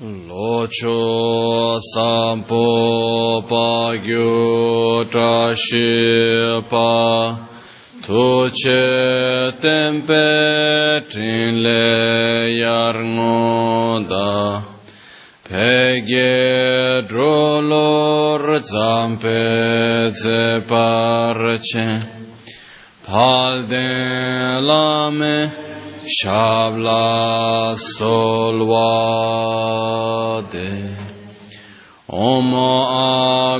locho sampo pa gyu tra shi pa tu che tempe trin le yar ngo da. Pe ge dro lor zam ze par che pal de la me Shabla Solvade Om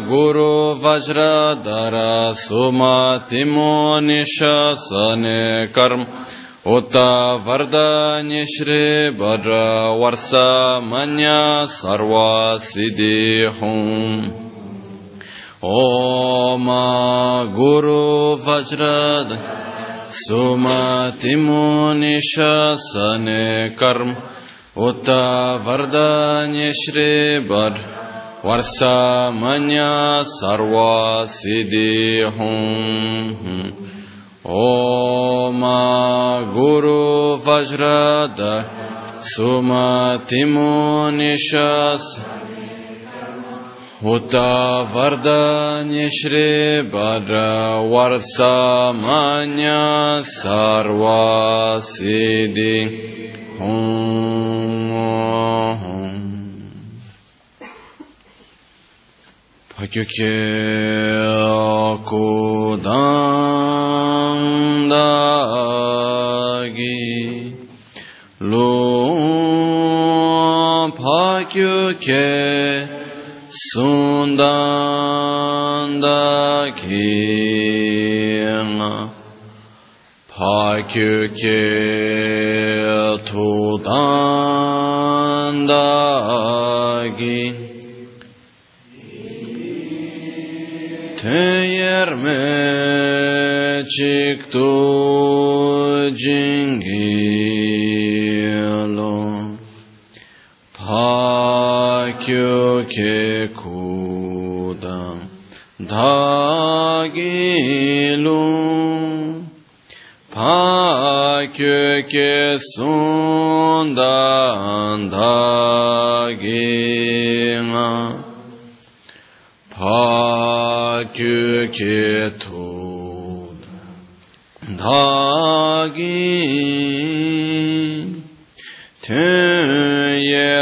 Guru Vajradhara Sumatimo Nishasane Karm. Uta Vardanya Shri Bhadra Varsa Manya Sarva Siddhi Hum Om Guru Vajradhara सुमतिमुनिशने कर्म उत वरदान्य श्री वर वर्षमन्य सर्वसिद्धि हूँ ओम गुरु वज्रद Huta Varda Nishri Bhadra Varsamanya Sarva Siddhi. Hum Pakyuke Akudam Dagi Lo Pakyuke sundandakin pakyuke tudandakin teyerme çıktı cingilo pakyuke dagilu Pakyo ke sundan dagina Pakyo ke tud dagi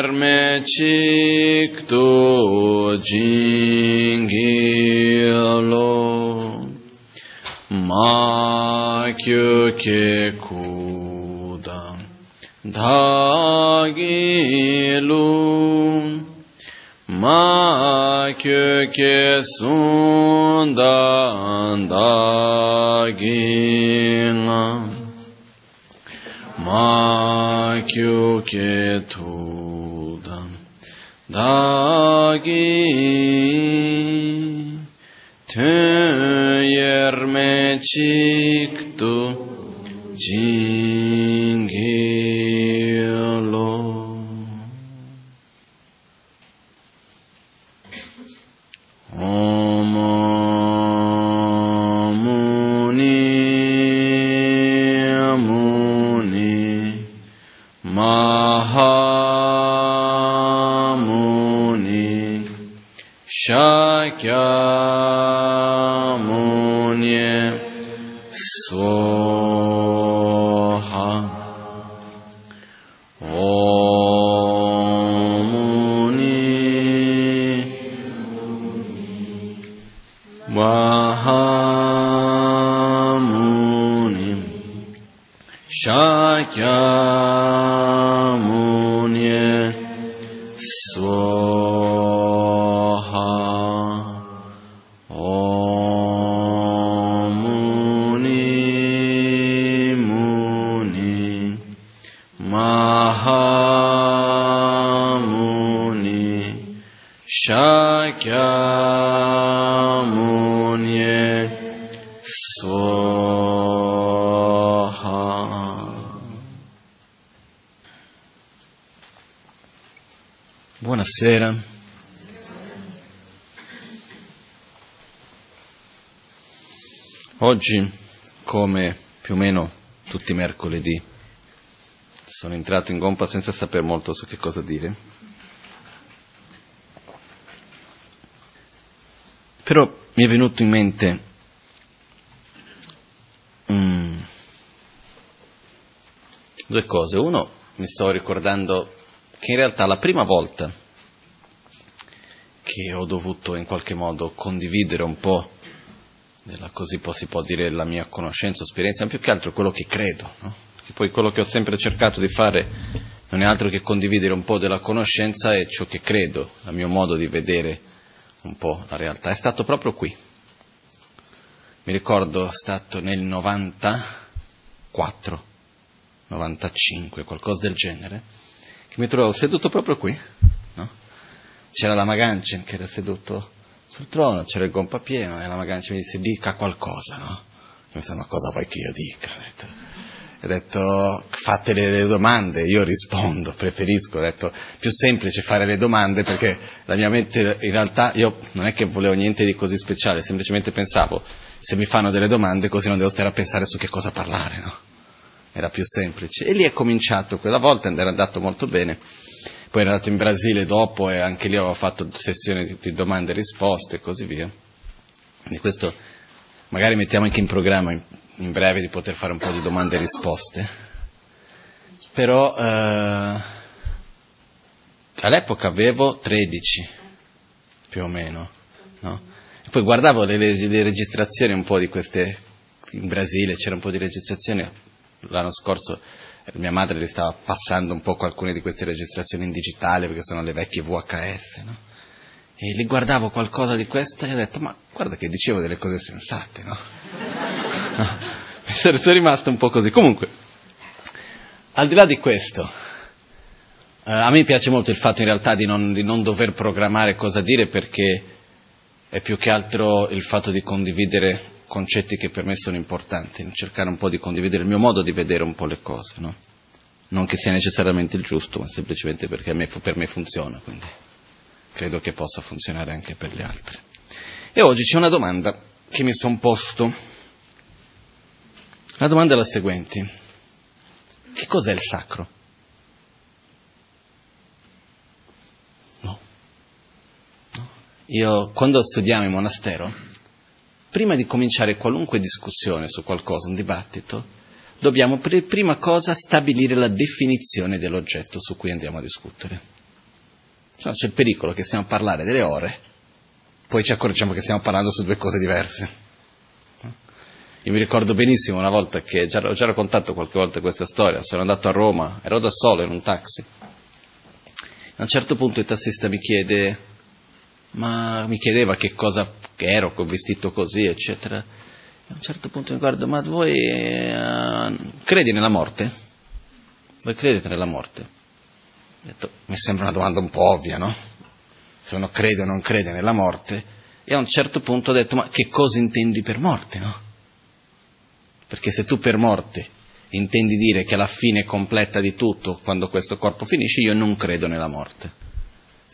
Teyerme çıktı cingilo Makyo ke kudam dagilu Ma köke sundan Ma köke tudan dagi Töyerme çıktı cingilo Buonasera. Oggi, come più o meno tutti i mercoledì, sono entrato in gompa senza sapere molto su che cosa dire. Però mi è venuto in mente um, due cose. Uno, mi sto ricordando che in realtà la prima volta che ho dovuto in qualche modo condividere un po' della, così si può dire, la mia conoscenza, esperienza, ma più che altro quello che credo, no? Perché poi quello che ho sempre cercato di fare non è altro che condividere un po' della conoscenza e ciò che credo, il mio modo di vedere un po' la realtà. È stato proprio qui. Mi ricordo, è stato nel 94, 95, qualcosa del genere, che mi trovavo seduto proprio qui. C'era la Maganchen che era seduto sul trono, c'era il gompa pieno e la Maganchen mi disse dica qualcosa, no? Io mi disse ma cosa vuoi che io dica? Ho detto, ho detto fate le domande, io rispondo, preferisco, ho detto più semplice fare le domande perché la mia mente in realtà io non è che volevo niente di così speciale, semplicemente pensavo se mi fanno delle domande così non devo stare a pensare su che cosa parlare, no? Era più semplice. E lì è cominciato quella volta, era andato molto bene. Poi ero andato in Brasile dopo e anche lì avevo fatto sessioni di, domande e risposte e così via. Quindi questo magari mettiamo anche in programma in, breve di poter fare un po' di domande e risposte. Però eh, all'epoca avevo 13, più o meno, no? E poi guardavo le, le registrazioni un po' di queste, in Brasile c'era un po' di registrazioni, l'anno scorso mia madre le stava passando un po' alcune di queste registrazioni in digitale perché sono le vecchie VHS, no? E li guardavo qualcosa di questo e ho detto, ma guarda che dicevo delle cose sensate, no? no. Sono rimasto un po' così. Comunque, al di là di questo, eh, a me piace molto il fatto in realtà di non, di non dover programmare cosa dire perché è più che altro il fatto di condividere concetti che per me sono importanti, cercare un po' di condividere il mio modo di vedere un po' le cose, no? non che sia necessariamente il giusto, ma semplicemente perché me, per me funziona, quindi credo che possa funzionare anche per gli altri. E oggi c'è una domanda che mi sono posto. La domanda è la seguente. Che cos'è il sacro? No. no. Io quando studiamo in monastero prima di cominciare qualunque discussione su qualcosa, un dibattito, dobbiamo per prima cosa stabilire la definizione dell'oggetto su cui andiamo a discutere. Cioè, c'è il pericolo che stiamo a parlare delle ore, poi ci accorgiamo che stiamo parlando su due cose diverse. Io mi ricordo benissimo una volta che, già, ho già raccontato qualche volta questa storia, sono andato a Roma, ero da solo in un taxi. A un certo punto il tassista mi chiede, ma mi chiedeva che cosa ero, che ho vestito così, eccetera. A un certo punto mi guardo, ma voi eh, credi nella morte? Voi credete nella morte? Ho detto, mi sembra una domanda un po' ovvia, no? Se uno crede o non crede nella morte. E a un certo punto ho detto, ma che cosa intendi per morte, no? Perché se tu per morte intendi dire che la fine completa di tutto, quando questo corpo finisce, io non credo nella morte.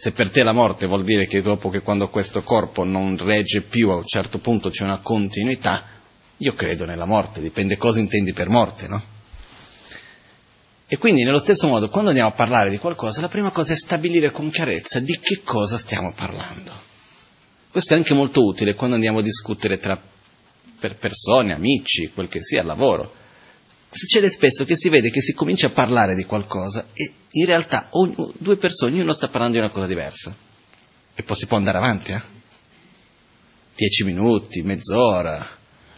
Se per te la morte vuol dire che dopo che quando questo corpo non regge più a un certo punto c'è una continuità, io credo nella morte, dipende cosa intendi per morte, no? E quindi nello stesso modo, quando andiamo a parlare di qualcosa, la prima cosa è stabilire con chiarezza di che cosa stiamo parlando. Questo è anche molto utile quando andiamo a discutere tra per persone, amici, quel che sia, lavoro succede spesso che si vede che si comincia a parlare di qualcosa e in realtà ogni, due persone, ognuno sta parlando di una cosa diversa. E poi si può andare avanti, eh? Dieci minuti, mezz'ora,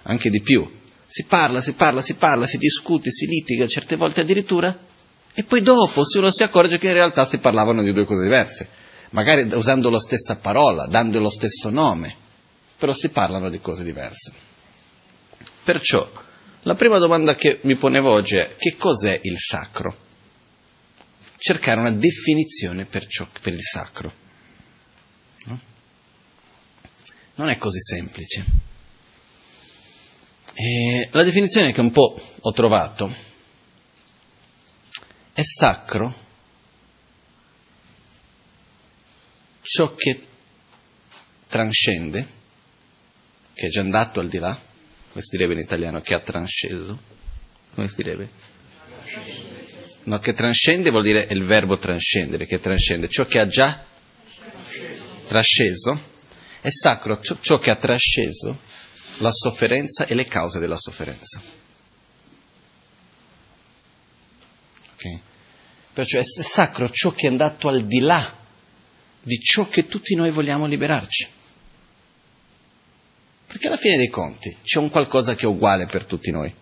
anche di più. Si parla, si parla, si parla, si discute, si litiga, certe volte addirittura, e poi dopo se uno si accorge che in realtà si parlavano di due cose diverse, magari usando la stessa parola, dando lo stesso nome, però si parlano di cose diverse. Perciò, la prima domanda che mi ponevo oggi è che cos'è il sacro? Cercare una definizione per, ciò, per il sacro. No? Non è così semplice. E la definizione che un po' ho trovato è sacro ciò che transcende, che è già andato al di là, come si direbbe in italiano, che ha transceso? Come si direbbe? No, che transcende vuol dire il verbo transcendere, che transcende, ciò che ha già trasceso È sacro ciò che ha trasceso la sofferenza e le cause della sofferenza. Okay? Perciò è sacro ciò che è andato al di là di ciò che tutti noi vogliamo liberarci. Perché alla fine dei conti c'è un qualcosa che è uguale per tutti noi.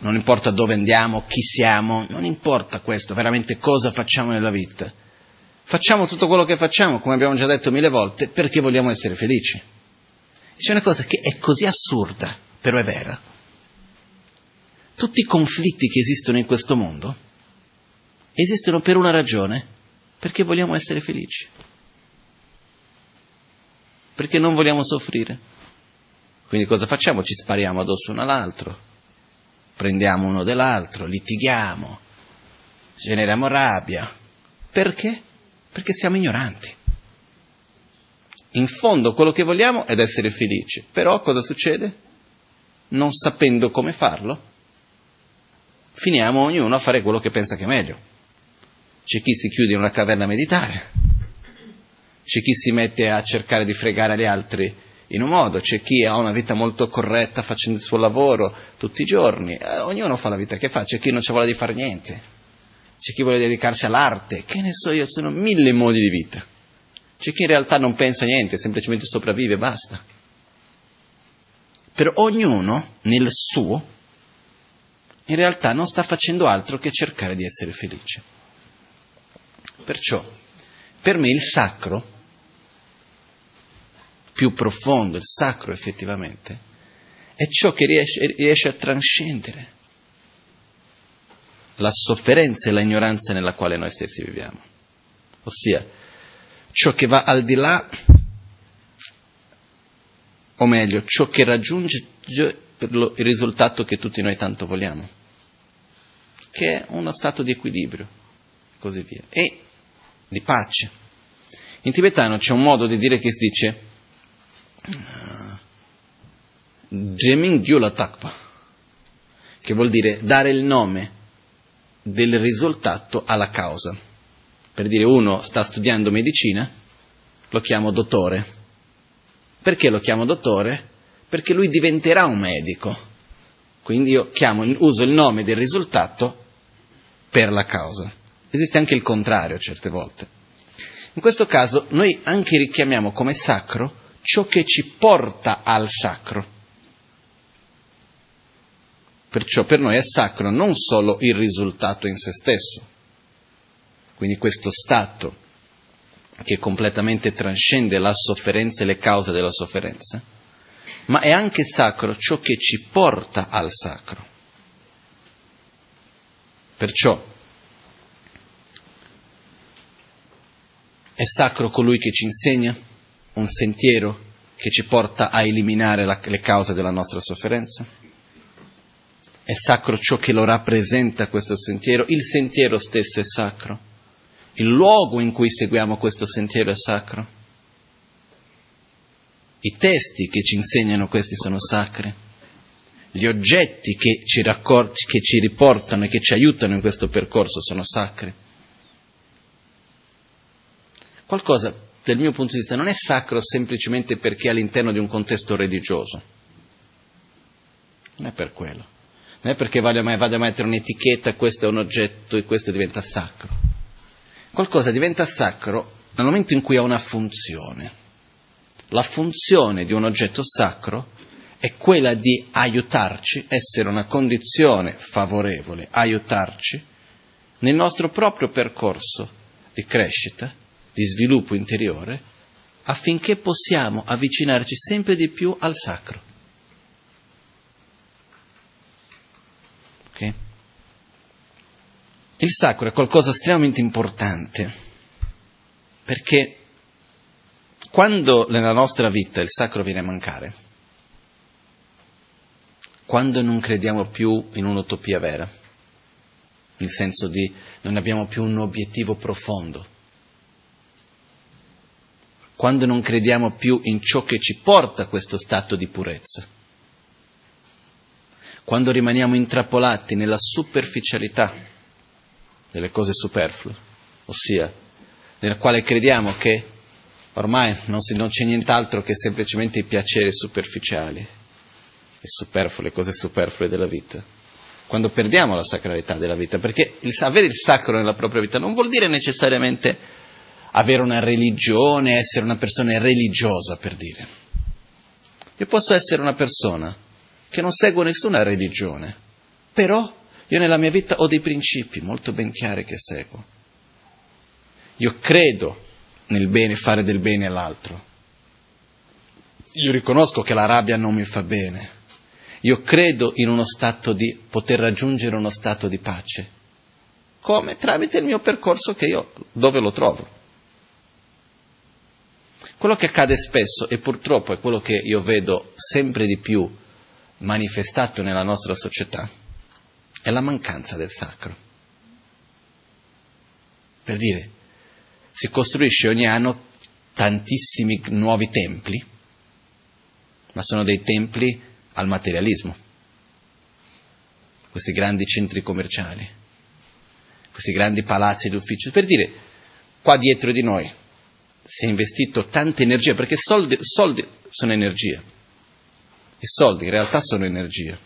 Non importa dove andiamo, chi siamo, non importa questo, veramente cosa facciamo nella vita. Facciamo tutto quello che facciamo, come abbiamo già detto mille volte, perché vogliamo essere felici. C'è una cosa che è così assurda, però è vera. Tutti i conflitti che esistono in questo mondo esistono per una ragione, perché vogliamo essere felici perché non vogliamo soffrire. Quindi cosa facciamo? Ci spariamo addosso uno all'altro, prendiamo uno dell'altro, litighiamo, generiamo rabbia. Perché? Perché siamo ignoranti. In fondo quello che vogliamo è essere felici, però cosa succede? Non sapendo come farlo, finiamo ognuno a fare quello che pensa che è meglio. C'è chi si chiude in una caverna a meditare, c'è chi si mette a cercare di fregare gli altri in un modo, c'è chi ha una vita molto corretta facendo il suo lavoro tutti i giorni, eh, ognuno fa la vita che fa, c'è chi non ci vuole di fare niente, c'è chi vuole dedicarsi all'arte, che ne so io, sono mille modi di vita, c'è chi in realtà non pensa niente, semplicemente sopravvive e basta. Per ognuno, nel suo, in realtà non sta facendo altro che cercare di essere felice. Perciò, per me il sacro più profondo, il sacro effettivamente, è ciò che riesce, riesce a trascendere la sofferenza e l'ignoranza nella quale noi stessi viviamo. Ossia, ciò che va al di là, o meglio, ciò che raggiunge il risultato che tutti noi tanto vogliamo, che è uno stato di equilibrio, così via, e di pace. In tibetano c'è un modo di dire che si dice Jemin Gyula Takpa, che vuol dire dare il nome del risultato alla causa. Per dire uno sta studiando medicina, lo chiamo dottore. Perché lo chiamo dottore? Perché lui diventerà un medico. Quindi io chiamo, uso il nome del risultato per la causa. Esiste anche il contrario certe volte. In questo caso noi anche richiamiamo come sacro ciò che ci porta al sacro. Perciò per noi è sacro non solo il risultato in se stesso, quindi questo stato che completamente trascende la sofferenza e le cause della sofferenza, ma è anche sacro ciò che ci porta al sacro. Perciò è sacro colui che ci insegna, un sentiero che ci porta a eliminare la, le cause della nostra sofferenza? È sacro ciò che lo rappresenta questo sentiero? Il sentiero stesso è sacro? Il luogo in cui seguiamo questo sentiero è sacro? I testi che ci insegnano questi sono sacri? Gli oggetti che ci, raccor- che ci riportano e che ci aiutano in questo percorso sono sacri? Qualcosa dal mio punto di vista, non è sacro semplicemente perché è all'interno di un contesto religioso. Non è per quello. Non è perché vado a mettere un'etichetta, questo è un oggetto e questo diventa sacro. Qualcosa diventa sacro nel momento in cui ha una funzione. La funzione di un oggetto sacro è quella di aiutarci, essere una condizione favorevole, aiutarci nel nostro proprio percorso di crescita di sviluppo interiore affinché possiamo avvicinarci sempre di più al sacro. Okay? Il sacro è qualcosa di estremamente importante perché quando nella nostra vita il sacro viene a mancare, quando non crediamo più in un'utopia vera, nel senso di non abbiamo più un obiettivo profondo, quando non crediamo più in ciò che ci porta a questo stato di purezza, quando rimaniamo intrappolati nella superficialità delle cose superflue, ossia nella quale crediamo che ormai non, si, non c'è nient'altro che semplicemente i piaceri superficiali e superflue, le cose superflue della vita. Quando perdiamo la sacralità della vita, perché il, avere il sacro nella propria vita non vuol dire necessariamente avere una religione, essere una persona religiosa, per dire. Io posso essere una persona che non segue nessuna religione, però io nella mia vita ho dei principi molto ben chiari che seguo. Io credo nel bene, fare del bene all'altro. Io riconosco che la rabbia non mi fa bene. Io credo in uno stato di poter raggiungere uno stato di pace. Come? Tramite il mio percorso che io dove lo trovo. Quello che accade spesso e purtroppo è quello che io vedo sempre di più manifestato nella nostra società è la mancanza del sacro. Per dire, si costruisce ogni anno tantissimi nuovi templi, ma sono dei templi al materialismo. Questi grandi centri commerciali, questi grandi palazzi d'ufficio. Per dire, qua dietro di noi si è investito tanta energia, perché soldi, soldi sono energia. I soldi in realtà sono energia.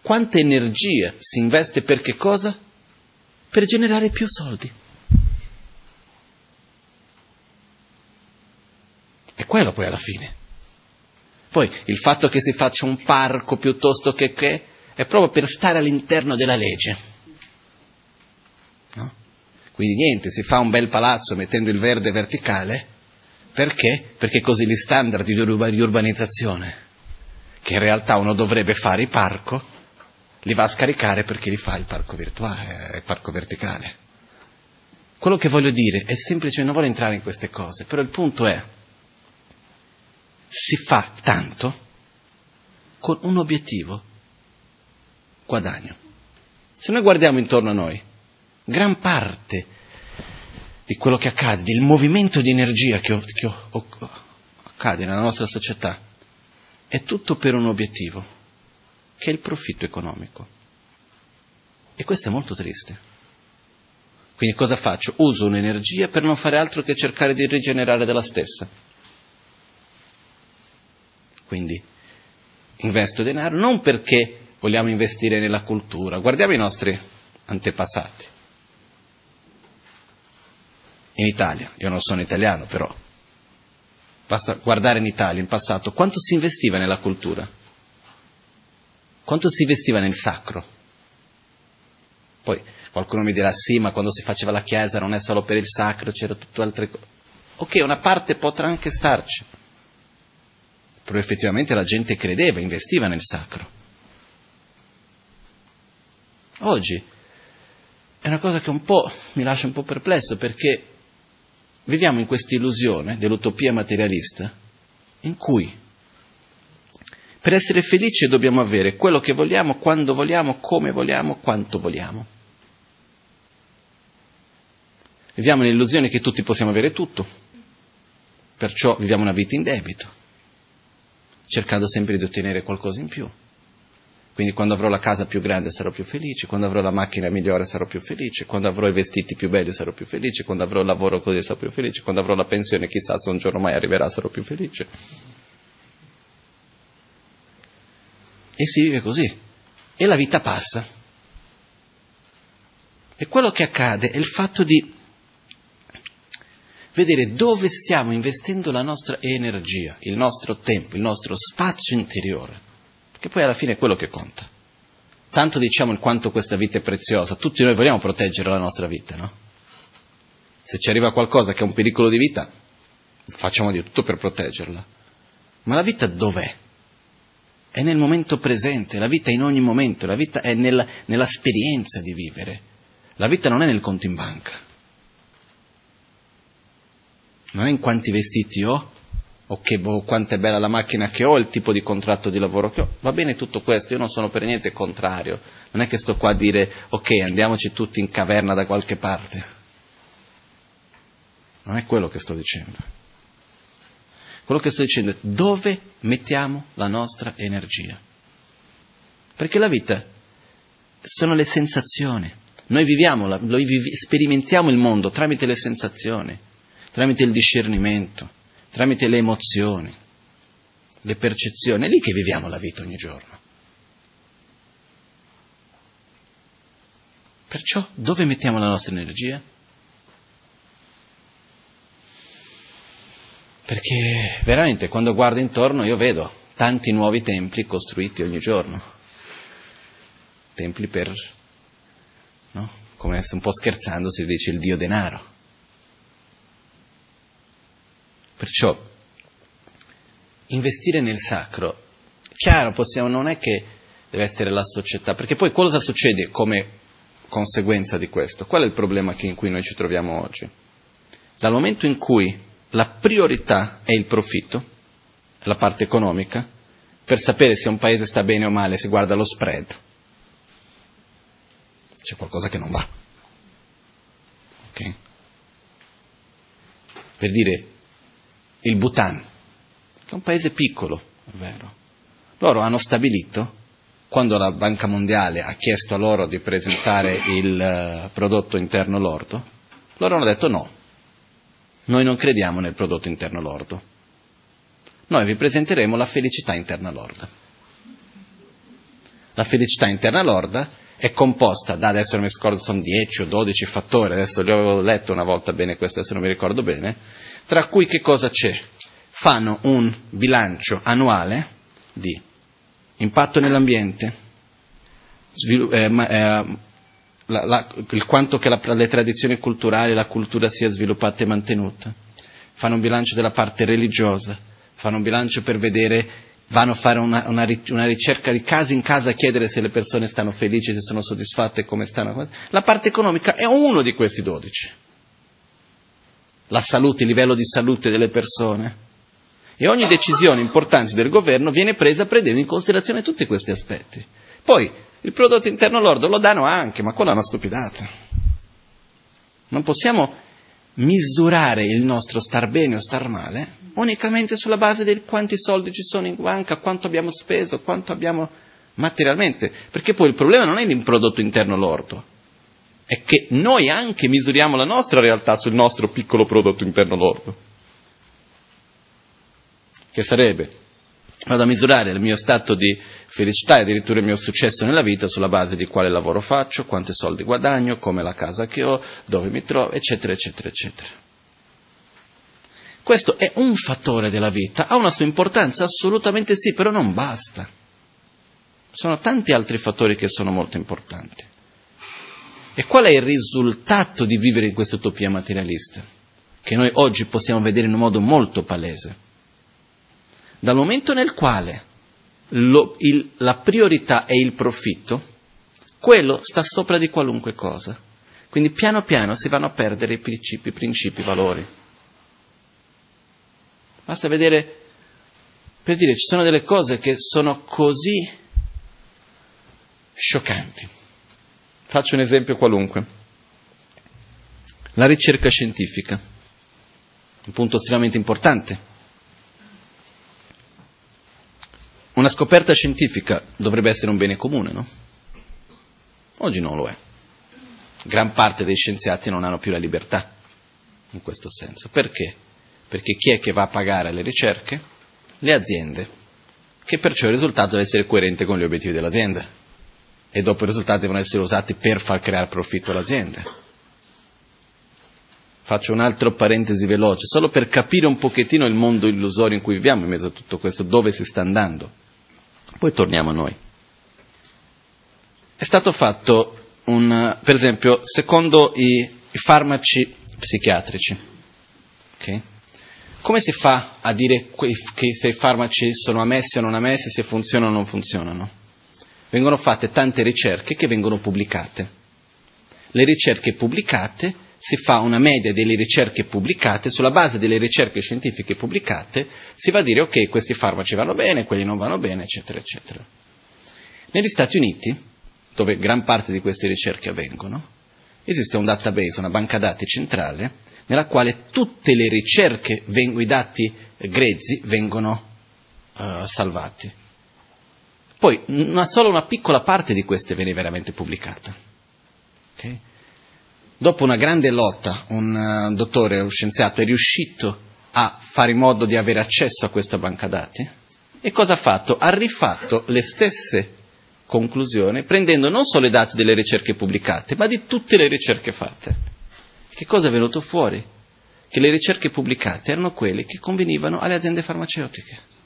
Quanta energia si investe per che cosa? Per generare più soldi. È quello poi alla fine. Poi il fatto che si faccia un parco piuttosto che che è proprio per stare all'interno della legge. Quindi niente, si fa un bel palazzo mettendo il verde verticale, perché? Perché così gli standard di urbanizzazione, che in realtà uno dovrebbe fare il parco, li va a scaricare perché li fa il parco virtuale, il parco verticale. Quello che voglio dire è semplicemente, non voglio entrare in queste cose, però il punto è, si fa tanto con un obiettivo, guadagno. Se noi guardiamo intorno a noi, gran parte di quello che accade, del movimento di energia che, che accade nella nostra società, è tutto per un obiettivo, che è il profitto economico. E questo è molto triste. Quindi cosa faccio? Uso un'energia per non fare altro che cercare di rigenerare della stessa. Quindi investo denaro non perché vogliamo investire nella cultura, guardiamo i nostri antepassati. In Italia, io non sono italiano però, basta guardare in Italia, in passato, quanto si investiva nella cultura, quanto si investiva nel sacro. Poi qualcuno mi dirà sì, ma quando si faceva la chiesa non è solo per il sacro, c'era tutto altre cose. Ok, una parte potrà anche starci però effettivamente la gente credeva, investiva nel sacro. Oggi è una cosa che un po' mi lascia un po' perplesso perché viviamo in questa illusione dell'utopia materialista in cui per essere felici dobbiamo avere quello che vogliamo, quando vogliamo, come vogliamo, quanto vogliamo. Viviamo nell'illusione che tutti possiamo avere tutto, perciò viviamo una vita in debito cercando sempre di ottenere qualcosa in più. Quindi quando avrò la casa più grande sarò più felice, quando avrò la macchina migliore sarò più felice, quando avrò i vestiti più belli sarò più felice, quando avrò il lavoro così sarò più felice, quando avrò la pensione chissà se un giorno mai arriverà sarò più felice. E si vive così. E la vita passa. E quello che accade è il fatto di vedere dove stiamo investendo la nostra energia, il nostro tempo, il nostro spazio interiore, che poi alla fine è quello che conta. Tanto diciamo il quanto questa vita è preziosa, tutti noi vogliamo proteggere la nostra vita, no? Se ci arriva qualcosa che è un pericolo di vita, facciamo di tutto per proteggerla. Ma la vita dov'è? È nel momento presente, la vita è in ogni momento, la vita è nella, nell'esperienza di vivere. La vita non è nel conto in banca non è in quanti vestiti ho, o che, o quanto è bella la macchina che ho, il tipo di contratto di lavoro che ho. Va bene tutto questo, io non sono per niente contrario. Non è che sto qua a dire ok, andiamoci tutti in caverna da qualche parte. Non è quello che sto dicendo. Quello che sto dicendo è dove mettiamo la nostra energia. Perché la vita sono le sensazioni. Noi viviamo, noi sperimentiamo il mondo tramite le sensazioni tramite il discernimento, tramite le emozioni, le percezioni. È lì che viviamo la vita ogni giorno. Perciò dove mettiamo la nostra energia? Perché veramente quando guardo intorno io vedo tanti nuovi templi costruiti ogni giorno. Templi per, no? come un po' scherzando si dice il dio denaro. Perciò investire nel sacro, chiaro, possiamo, non è che deve essere la società, perché poi cosa succede come conseguenza di questo? Qual è il problema in cui noi ci troviamo oggi? Dal momento in cui la priorità è il profitto, la parte economica, per sapere se un paese sta bene o male si guarda lo spread. C'è qualcosa che non va. Okay? Per dire, il Bhutan, che è un paese piccolo, è vero, loro hanno stabilito, quando la Banca Mondiale ha chiesto a loro di presentare il uh, prodotto interno lordo, loro hanno detto no, noi non crediamo nel prodotto interno lordo. Noi vi presenteremo la felicità interna lorda. La felicità interna lorda è composta da, adesso non mi ricordo, sono 10 o 12 fattori, adesso li avevo letto una volta bene questo, adesso non mi ricordo bene, tra cui che cosa c'è? Fanno un bilancio annuale di impatto nell'ambiente, svilu- eh, eh, la, la, il quanto che la, le tradizioni culturali la cultura sia sviluppata e mantenuta. Fanno un bilancio della parte religiosa, fanno un bilancio per vedere, vanno a fare una, una, una ricerca di casa in casa a chiedere se le persone stanno felici, se sono soddisfatte, come stanno. La parte economica è uno di questi dodici. La salute, il livello di salute delle persone. E ogni decisione importante del governo viene presa prendendo in considerazione tutti questi aspetti. Poi il prodotto interno lordo lo danno anche, ma quella è una stupidata. Non possiamo misurare il nostro star bene o star male unicamente sulla base di quanti soldi ci sono in banca, quanto abbiamo speso, quanto abbiamo materialmente, perché poi il problema non è il prodotto interno lordo, è che noi anche misuriamo la nostra realtà sul nostro piccolo prodotto interno lordo, che sarebbe vado a misurare il mio stato di felicità e addirittura il mio successo nella vita sulla base di quale lavoro faccio, quanti soldi guadagno, come la casa che ho, dove mi trovo, eccetera, eccetera, eccetera. Questo è un fattore della vita, ha una sua importanza? Assolutamente sì, però non basta. Sono tanti altri fattori che sono molto importanti. E qual è il risultato di vivere in questa utopia materialista? Che noi oggi possiamo vedere in un modo molto palese dal momento nel quale lo, il, la priorità è il profitto, quello sta sopra di qualunque cosa. Quindi piano piano si vanno a perdere i principi, i principi, i valori. Basta vedere, per dire, ci sono delle cose che sono così scioccanti. Faccio un esempio qualunque. La ricerca scientifica, un punto estremamente importante Una scoperta scientifica dovrebbe essere un bene comune, no? Oggi non lo è. Gran parte dei scienziati non hanno più la libertà in questo senso. Perché? Perché chi è che va a pagare le ricerche? Le aziende, che perciò il risultato deve essere coerente con gli obiettivi dell'azienda e dopo i risultati devono essere usati per far creare profitto all'azienda. Faccio un altro parentesi veloce, solo per capire un pochettino il mondo illusorio in cui viviamo in mezzo a tutto questo, dove si sta andando. Poi torniamo a noi. È stato fatto un, per esempio, secondo i, i farmaci psichiatrici, okay? come si fa a dire che se i farmaci sono ammessi o non ammessi, se funzionano o non funzionano? Vengono fatte tante ricerche che vengono pubblicate. Le ricerche pubblicate si fa una media delle ricerche pubblicate, sulla base delle ricerche scientifiche pubblicate si va a dire ok, questi farmaci vanno bene, quelli non vanno bene, eccetera, eccetera. Negli Stati Uniti, dove gran parte di queste ricerche avvengono, esiste un database, una banca dati centrale, nella quale tutte le ricerche, i dati grezzi vengono uh, salvati. Poi una, solo una piccola parte di queste viene veramente pubblicata. Okay? dopo una grande lotta, un uh, dottore, un scienziato è riuscito a fare in modo di avere accesso a questa banca dati. E cosa ha fatto? Ha rifatto le stesse conclusioni, prendendo non solo i dati delle ricerche pubblicate, ma di tutte le ricerche fatte. Che cosa è venuto fuori? Che le ricerche pubblicate erano quelle che convenivano alle aziende farmaceutiche.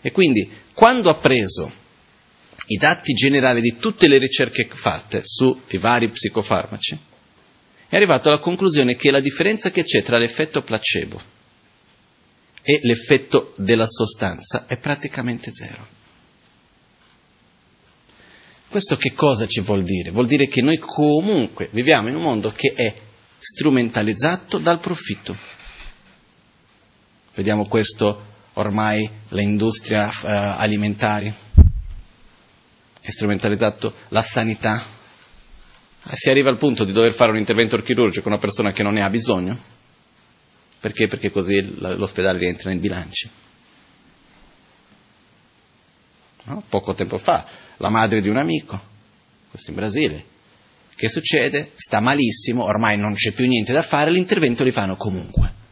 E quindi, quando ha preso i dati generali di tutte le ricerche fatte sui vari psicofarmaci, è arrivato alla conclusione che la differenza che c'è tra l'effetto placebo e l'effetto della sostanza è praticamente zero. Questo che cosa ci vuol dire? Vuol dire che noi comunque viviamo in un mondo che è strumentalizzato dal profitto. Vediamo questo ormai l'industria uh, alimentare, è strumentalizzato la sanità. Si arriva al punto di dover fare un intervento chirurgico con una persona che non ne ha bisogno. Perché? Perché così l'ospedale rientra nei bilanci. No? Poco tempo fa, la madre di un amico, questo in Brasile, che succede? Sta malissimo, ormai non c'è più niente da fare, l'intervento li fanno comunque.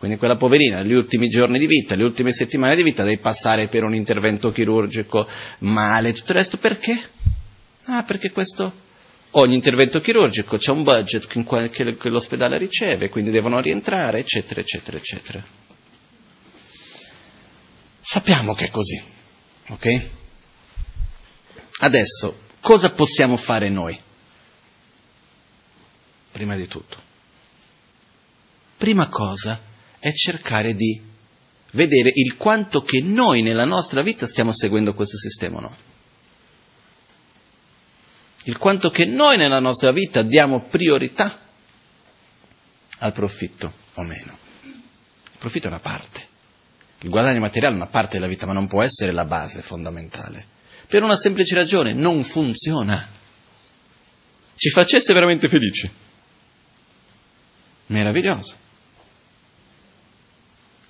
Quindi quella poverina, gli ultimi giorni di vita, le ultime settimane di vita, devi passare per un intervento chirurgico male, tutto il resto, perché? Ah, perché questo, ogni intervento chirurgico c'è un budget che l'ospedale riceve, quindi devono rientrare, eccetera, eccetera, eccetera. Sappiamo che è così, ok? Adesso, cosa possiamo fare noi? Prima di tutto. Prima cosa, è cercare di vedere il quanto che noi nella nostra vita stiamo seguendo questo sistema o no. Il quanto che noi nella nostra vita diamo priorità al profitto o meno. Il profitto è una parte. Il guadagno materiale è una parte della vita, ma non può essere la base fondamentale. Per una semplice ragione, non funziona. Ci facesse veramente felici. Meraviglioso.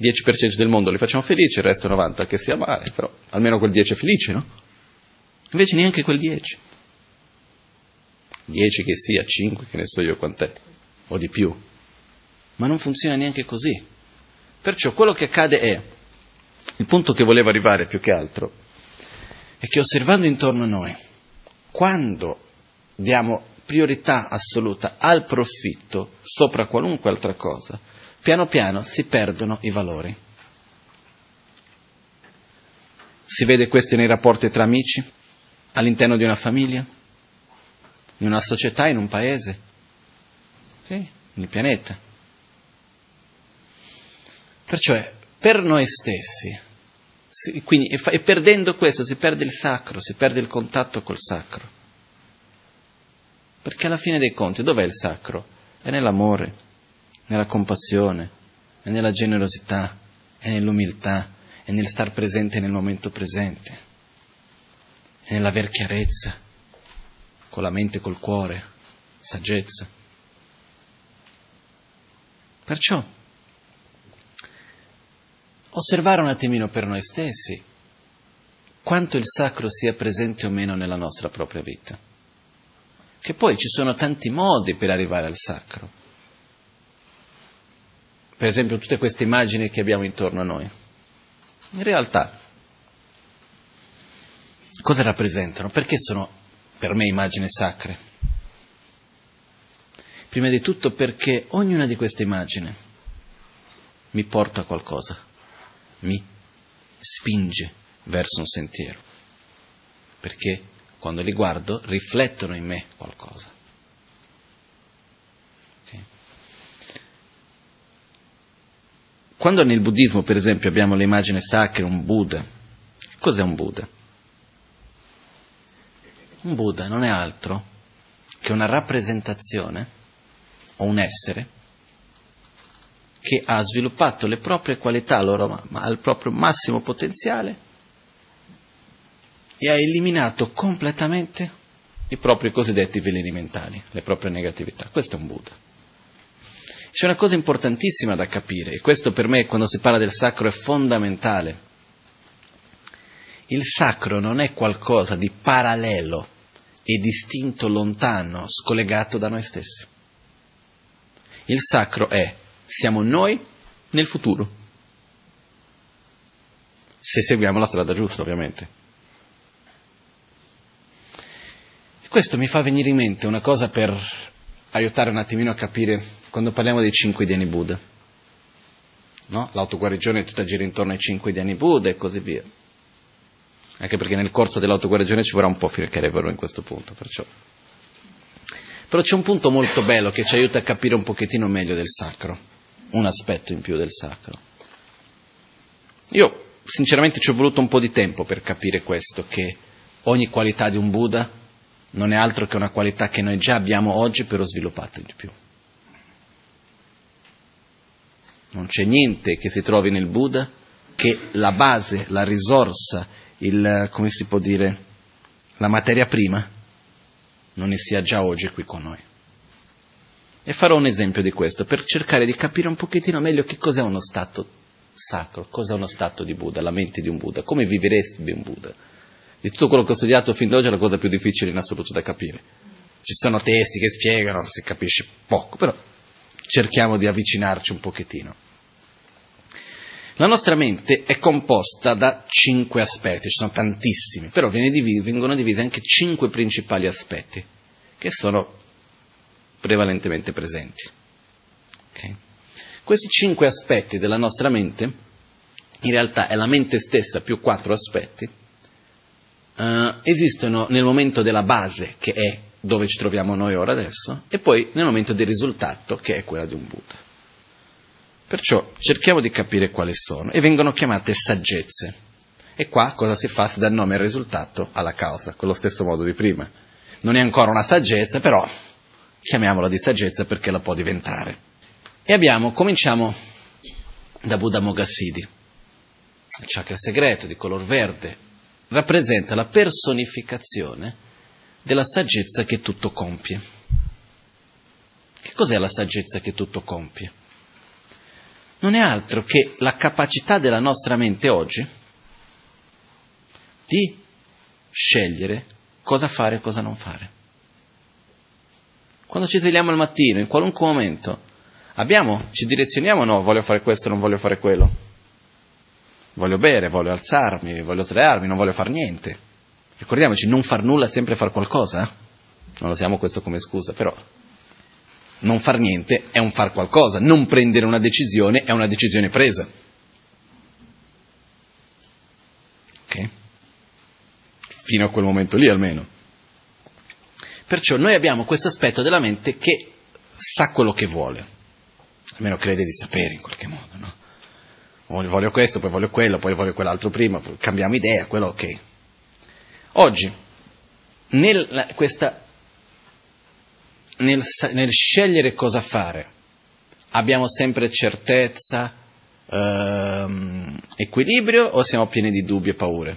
10% del mondo li facciamo felici, il resto 90% che sia male, però almeno quel 10 è felice, no? Invece neanche quel 10. 10 che sia, 5 che ne so io quant'è, o di più. Ma non funziona neanche così. Perciò quello che accade è, il punto che volevo arrivare più che altro, è che osservando intorno a noi, quando diamo priorità assoluta al profitto sopra qualunque altra cosa, piano piano si perdono i valori. Si vede questo nei rapporti tra amici, all'interno di una famiglia, in una società, in un paese, okay? nel pianeta. Perciò per noi stessi, si, quindi, e, fa, e perdendo questo si perde il sacro, si perde il contatto col sacro. Perché alla fine dei conti dov'è il sacro? È nell'amore, nella compassione, è nella generosità, è nell'umiltà, è nel star presente nel momento presente, è nell'aver chiarezza, con la mente e col cuore, saggezza. Perciò, osservare un attimino per noi stessi quanto il sacro sia presente o meno nella nostra propria vita. Che poi ci sono tanti modi per arrivare al sacro per esempio tutte queste immagini che abbiamo intorno a noi. In realtà, cosa rappresentano? Perché sono per me immagini sacre? Prima di tutto perché ognuna di queste immagini mi porta a qualcosa, mi spinge verso un sentiero, perché quando li guardo riflettono in me qualcosa. Quando nel buddismo, per esempio, abbiamo l'immagine sacra, un Buddha, cos'è un Buddha? Un Buddha non è altro che una rappresentazione o un essere che ha sviluppato le proprie qualità loro, ma al proprio massimo potenziale e ha eliminato completamente i propri cosiddetti veleni mentali, le proprie negatività. Questo è un Buddha. C'è una cosa importantissima da capire, e questo per me quando si parla del sacro è fondamentale. Il sacro non è qualcosa di parallelo e distinto lontano, scollegato da noi stessi. Il sacro è, siamo noi nel futuro. Se seguiamo la strada giusta, ovviamente. E questo mi fa venire in mente una cosa per aiutare un attimino a capire quando parliamo dei cinque Dhyani Buddha. No? L'autoguarigione tutta gira intorno ai cinque Dhyani Buddha e così via. Anche perché nel corso dell'autoguarigione ci vorrà un po' fino che arriverò in questo punto, perciò. Però c'è un punto molto bello che ci aiuta a capire un pochettino meglio del sacro, un aspetto in più del sacro. Io sinceramente ci ho voluto un po' di tempo per capire questo, che ogni qualità di un Buddha non è altro che una qualità che noi già abbiamo oggi però sviluppata di più. Non c'è niente che si trovi nel Buddha che la base, la risorsa, il, come si può dire, la materia prima non ne sia già oggi qui con noi. E farò un esempio di questo per cercare di capire un pochettino meglio che cos'è uno stato sacro, cos'è uno stato di Buddha, la mente di un Buddha, come viverebbe un Buddha. Di tutto quello che ho studiato fin d'oggi è la cosa più difficile in assoluto da capire. Ci sono testi che spiegano, si capisce poco, però cerchiamo di avvicinarci un pochettino. La nostra mente è composta da cinque aspetti, ci sono tantissimi, però vengono divisi anche cinque principali aspetti, che sono prevalentemente presenti. Okay? Questi cinque aspetti della nostra mente, in realtà è la mente stessa più quattro aspetti, uh, esistono nel momento della base, che è dove ci troviamo noi ora adesso, e poi nel momento del risultato, che è quella di un Buddha. Perciò cerchiamo di capire quali sono e vengono chiamate saggezze. E qua cosa si fa? Si dà nome al risultato alla causa, con lo stesso modo di prima. Non è ancora una saggezza, però chiamiamola di saggezza perché la può diventare. E abbiamo, cominciamo da Buddha Mogassidi. Il chakra segreto di color verde rappresenta la personificazione della saggezza che tutto compie. Che cos'è la saggezza che tutto compie? non è altro che la capacità della nostra mente oggi di scegliere cosa fare e cosa non fare. Quando ci svegliamo al mattino, in qualunque momento, abbiamo, ci direzioniamo o no, voglio fare questo, non voglio fare quello. Voglio bere, voglio alzarmi, voglio sdraiarmi, non voglio fare niente. Ricordiamoci, non far nulla è sempre far qualcosa. Eh? Non usiamo questo come scusa, però non far niente è un far qualcosa, non prendere una decisione è una decisione presa. Ok? Fino a quel momento lì almeno. Perciò noi abbiamo questo aspetto della mente che sa quello che vuole, almeno crede di sapere in qualche modo, no? Voglio questo, poi voglio quello, poi voglio quell'altro prima, cambiamo idea, quello ok. Oggi, nel, questa nel, nel scegliere cosa fare abbiamo sempre certezza, ehm, equilibrio o siamo pieni di dubbi e paure?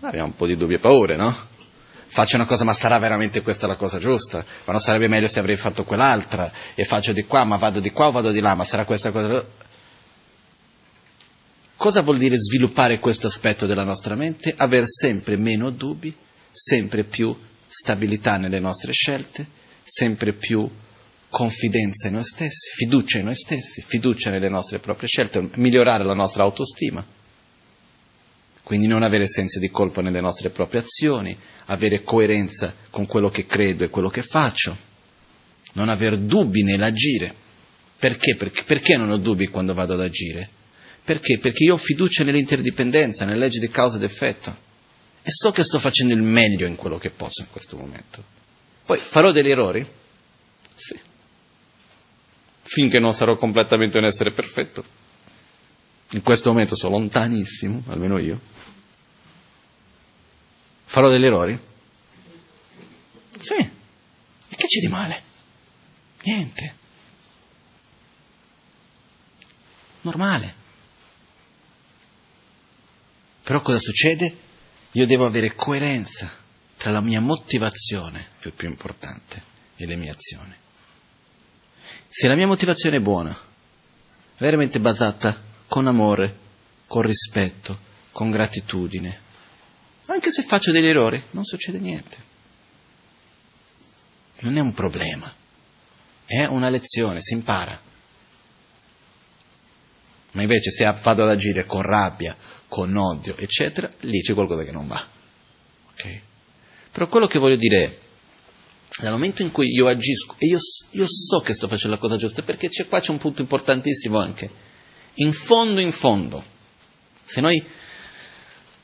Abbiamo un po' di dubbi e paure, no? Faccio una cosa, ma sarà veramente questa la cosa giusta? Ma non sarebbe meglio se avrei fatto quell'altra? E faccio di qua, ma vado di qua o vado di là? Ma sarà questa cosa? Cosa vuol dire sviluppare questo aspetto della nostra mente? Aver sempre meno dubbi, sempre più stabilità nelle nostre scelte, sempre più confidenza in noi stessi, fiducia in noi stessi, fiducia nelle nostre proprie scelte, migliorare la nostra autostima. Quindi non avere senso di colpa nelle nostre proprie azioni, avere coerenza con quello che credo e quello che faccio, non aver dubbi nell'agire. Perché? Perché, perché non ho dubbi quando vado ad agire? Perché? Perché io ho fiducia nell'interdipendenza, nelle leggi di causa ed effetto e so che sto facendo il meglio in quello che posso in questo momento. Poi farò degli errori? Sì. Finché non sarò completamente un essere perfetto. In questo momento sono lontanissimo, almeno io. Farò degli errori? Sì. E che c'è di male? Niente. Normale. Però cosa succede? Io devo avere coerenza tra la mia motivazione, più, più importante, e le mie azioni. Se la mia motivazione è buona, veramente basata con amore, con rispetto, con gratitudine, anche se faccio degli errori, non succede niente. Non è un problema, è una lezione, si impara. Ma invece se vado ad agire con rabbia, con odio, eccetera, lì c'è qualcosa che non va. Okay? Però quello che voglio dire è, dal momento in cui io agisco, e io, io so che sto facendo la cosa giusta, perché c'è, qua c'è un punto importantissimo anche, in fondo, in fondo, se noi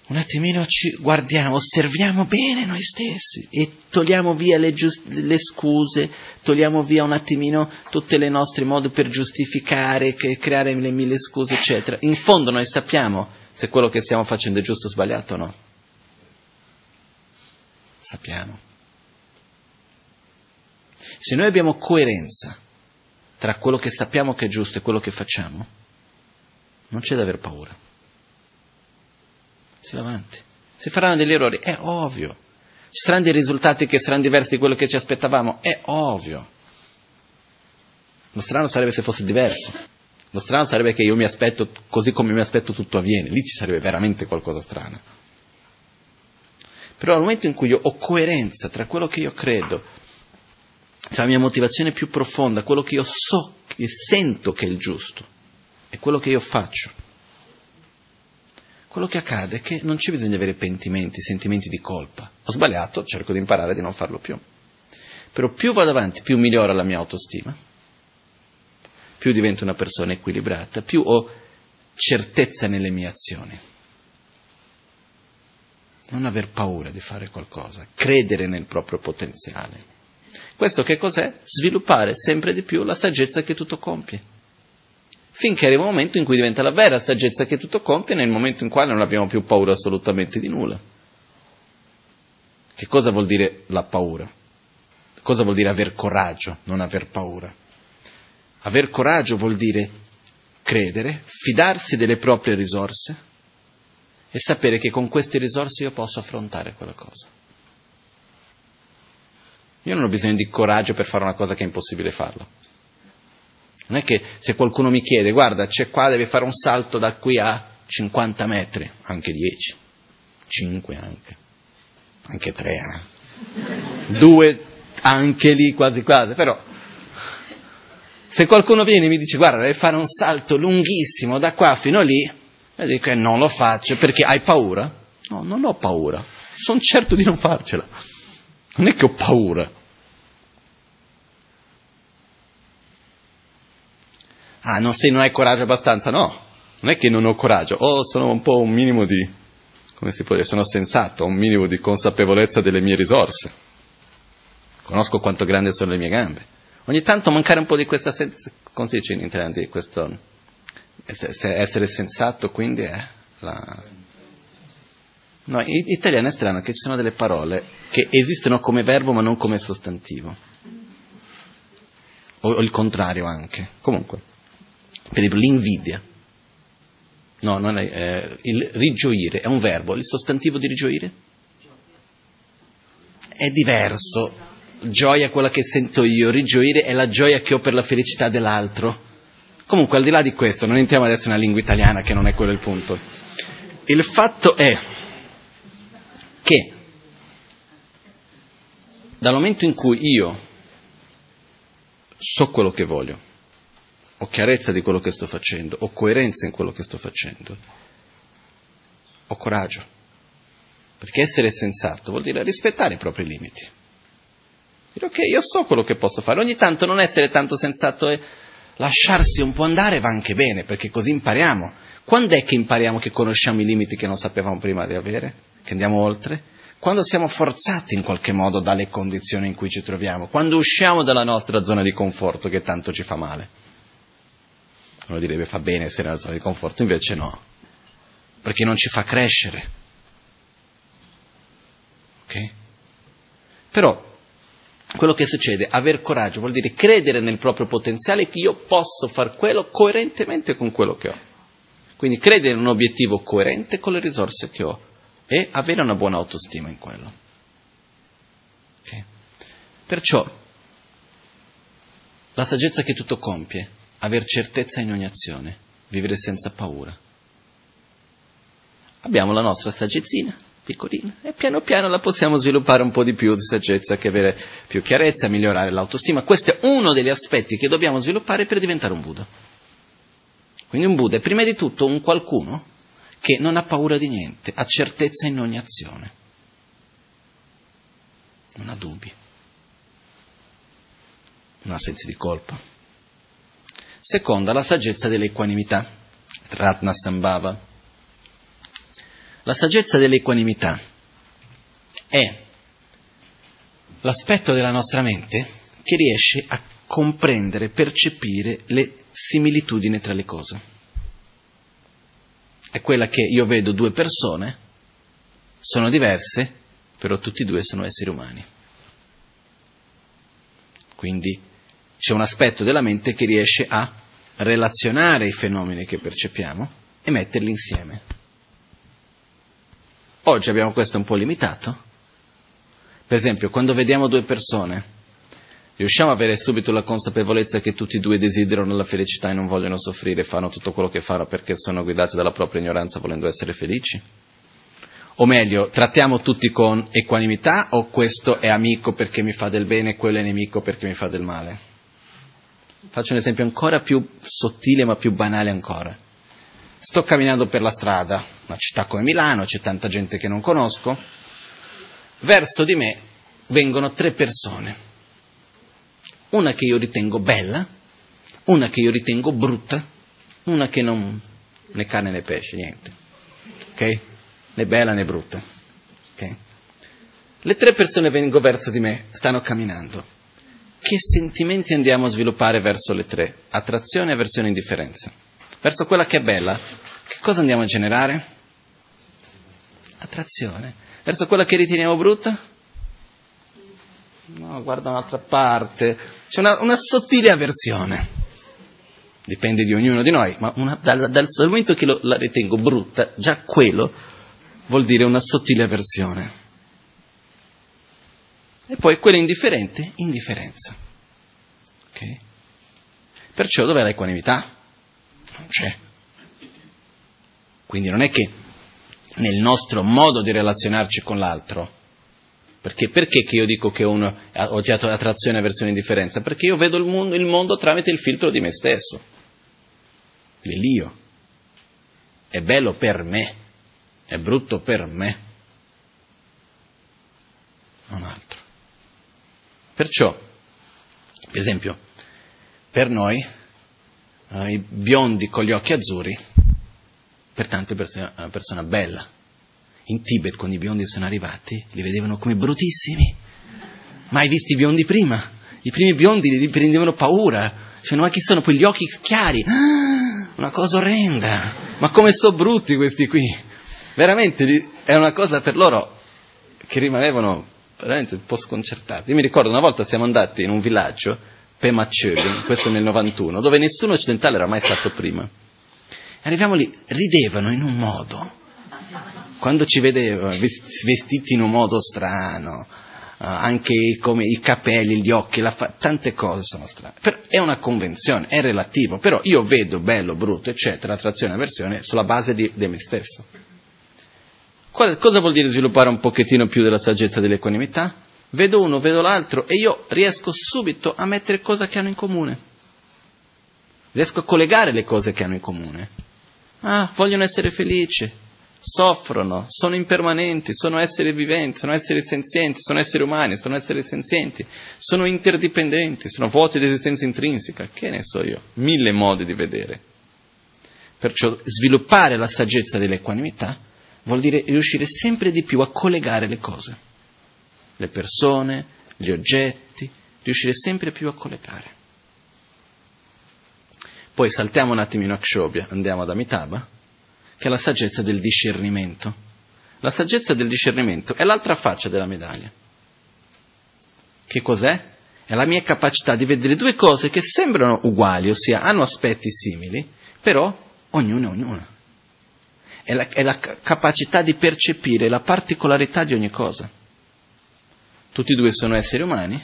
un attimino ci guardiamo, osserviamo bene noi stessi e togliamo via le, giust- le, scuse, togliamo via un attimino tutti i nostri modi per giustificare, creare le mille scuse, eccetera. In fondo noi sappiamo se quello che stiamo facendo è giusto o sbagliato o no. Sappiamo. Se noi abbiamo coerenza tra quello che sappiamo che è giusto e quello che facciamo, non c'è da aver paura si va avanti. Si faranno degli errori, è ovvio. Ci saranno dei risultati che saranno diversi di quello che ci aspettavamo, è ovvio. Lo strano sarebbe se fosse diverso. Lo strano sarebbe che io mi aspetto, così come mi aspetto tutto avviene. Lì ci sarebbe veramente qualcosa strano. Però al momento in cui io ho coerenza tra quello che io credo, tra la mia motivazione più profonda, quello che io so, che sento che è il giusto, e quello che io faccio, quello che accade è che non c'è bisogno di avere pentimenti, sentimenti di colpa. Ho sbagliato, cerco di imparare di non farlo più. Però più vado avanti, più migliora la mia autostima, più divento una persona equilibrata, più ho certezza nelle mie azioni. Non aver paura di fare qualcosa, credere nel proprio potenziale. Questo che cos'è? Sviluppare sempre di più la saggezza che tutto compie finché arriva un momento in cui diventa la vera saggezza che tutto compie, nel momento in cui non abbiamo più paura assolutamente di nulla. Che cosa vuol dire la paura? Cosa vuol dire aver coraggio, non aver paura? Aver coraggio vuol dire credere, fidarsi delle proprie risorse e sapere che con queste risorse io posso affrontare quella cosa. Io non ho bisogno di coraggio per fare una cosa che è impossibile farla. Non è che se qualcuno mi chiede, guarda, c'è qua, deve fare un salto da qui a 50 metri, anche 10, 5 anche, anche 3, eh. 2 anche lì quasi quasi, però se qualcuno viene e mi dice, guarda, deve fare un salto lunghissimo da qua fino lì, io dico, eh, non lo faccio perché hai paura? No, non ho paura, sono certo di non farcela. Non è che ho paura, ah, non, sei, non hai coraggio abbastanza, no, non è che non ho coraggio, oh, sono un po' un minimo di, come si può dire, sono sensato, un minimo di consapevolezza delle mie risorse, conosco quanto grandi sono le mie gambe. Ogni tanto mancare un po' di questa, senza, come si dice in italiano, di questo, essere sensato quindi è la... No, in italiano è strano che ci sono delle parole che esistono come verbo ma non come sostantivo. O, o il contrario anche. Comunque. Per esempio l'invidia. No, non è, eh, il rigioire è un verbo, il sostantivo di rigioire? È diverso. Gioia quella che sento io, rigioire è la gioia che ho per la felicità dell'altro. Comunque, al di là di questo, non entriamo adesso nella lingua italiana, che non è quello il punto. Il fatto è che dal momento in cui io so quello che voglio, ho chiarezza di quello che sto facendo, ho coerenza in quello che sto facendo, ho coraggio. Perché essere sensato vuol dire rispettare i propri limiti. Dire ok, io so quello che posso fare. Ogni tanto non essere tanto sensato e lasciarsi un po' andare va anche bene, perché così impariamo. Quando è che impariamo che conosciamo i limiti che non sapevamo prima di avere? Che andiamo oltre? Quando siamo forzati in qualche modo dalle condizioni in cui ci troviamo, quando usciamo dalla nostra zona di conforto che tanto ci fa male. Uno direbbe fa bene essere nella zona di conforto, invece no, perché non ci fa crescere. Ok? Però quello che succede, aver coraggio, vuol dire credere nel proprio potenziale che io posso fare quello coerentemente con quello che ho. Quindi credere in un obiettivo coerente con le risorse che ho e avere una buona autostima in quello. Okay? Perciò la saggezza che tutto compie aver certezza in ogni azione, vivere senza paura. Abbiamo la nostra sagezzina, piccolina, e piano piano la possiamo sviluppare un po' di più di saggezza, che avere più chiarezza, migliorare l'autostima. Questo è uno degli aspetti che dobbiamo sviluppare per diventare un Buddha. Quindi un Buddha è prima di tutto un qualcuno che non ha paura di niente, ha certezza in ogni azione, non ha dubbi, non ha sensi di colpa. Seconda, la saggezza dell'equanimità, Ratna Sambhava. La saggezza dell'equanimità è l'aspetto della nostra mente che riesce a comprendere, percepire le similitudini tra le cose. È quella che io vedo due persone, sono diverse, però tutti e due sono esseri umani. Quindi c'è un aspetto della mente che riesce a relazionare i fenomeni che percepiamo e metterli insieme. Oggi abbiamo questo un po' limitato. Per esempio, quando vediamo due persone, riusciamo ad avere subito la consapevolezza che tutti e due desiderano la felicità e non vogliono soffrire, fanno tutto quello che fanno perché sono guidati dalla propria ignoranza volendo essere felici? O meglio, trattiamo tutti con equanimità o questo è amico perché mi fa del bene e quello è nemico perché mi fa del male? Faccio un esempio ancora più sottile ma più banale ancora. Sto camminando per la strada, una città come Milano, c'è tanta gente che non conosco. Verso di me vengono tre persone. Una che io ritengo bella, una che io ritengo brutta, una che non né carne né pesce, niente. Ok? Né bella né brutta. Ok? Le tre persone vengono verso di me, stanno camminando. Che sentimenti andiamo a sviluppare verso le tre? Attrazione, avversione indifferenza verso quella che è bella, che cosa andiamo a generare? Attrazione. Verso quella che riteniamo brutta? No, guarda un'altra parte. C'è una, una sottile avversione. Dipende di ognuno di noi, ma una, dal, dal, momento che lo, la ritengo brutta, già quello vuol dire una sottile avversione. E poi quella indifferente, indifferenza. Okay? Perciò dov'è l'equanimità? Non c'è. Quindi non è che nel nostro modo di relazionarci con l'altro, perché, perché io dico che uno oggetto di attrazione verso l'indifferenza? Perché io vedo il mondo, il mondo tramite il filtro di me stesso, l'io. È bello per me, è brutto per me, non altro. Perciò, per esempio, per noi uh, i biondi con gli occhi azzurri, pertanto è una persona bella. In Tibet, quando i biondi sono arrivati, li vedevano come bruttissimi. Mai visti i biondi prima? I primi biondi li prendevano paura. Cioè, ma chi sono poi occhi chiari? Ah, una cosa orrenda. Ma come sono brutti questi qui? Veramente è una cosa per loro che rimanevano veramente un po' sconcertati. Io mi ricordo una volta siamo andati in un villaggio Pema Chögen, questo nel 91, dove nessuno occidentale era mai stato prima. Arriviamo lì, ridevano in un modo, quando ci vedevano vestiti in un modo strano, anche come i capelli, gli occhi, fa- tante cose sono strane. Però è una convenzione, è relativo, però io vedo bello, brutto, eccetera, attrazione e avversione sulla base di, di me stesso. Cosa vuol dire sviluppare un pochettino più della saggezza dell'equanimità? Vedo uno, vedo l'altro e io riesco subito a mettere cose che hanno in comune. Riesco a collegare le cose che hanno in comune. Ah, vogliono essere felici, soffrono, sono impermanenti, sono esseri viventi, sono esseri senzienti, sono esseri umani, sono esseri senzienti, sono interdipendenti, sono vuoti di esistenza intrinseca, che ne so io, mille modi di vedere. Perciò sviluppare la saggezza dell'equanimità vuol dire riuscire sempre di più a collegare le cose le persone, gli oggetti, riuscire sempre più a collegare. Poi saltiamo un attimino a Kshobhya, andiamo ad Amitabha, che è la saggezza del discernimento. La saggezza del discernimento è l'altra faccia della medaglia. Che cos'è? È la mia capacità di vedere due cose che sembrano uguali, ossia hanno aspetti simili, però ognuno è ognuna. È la, è la capacità di percepire la particolarità di ogni cosa. Tutti e due sono esseri umani,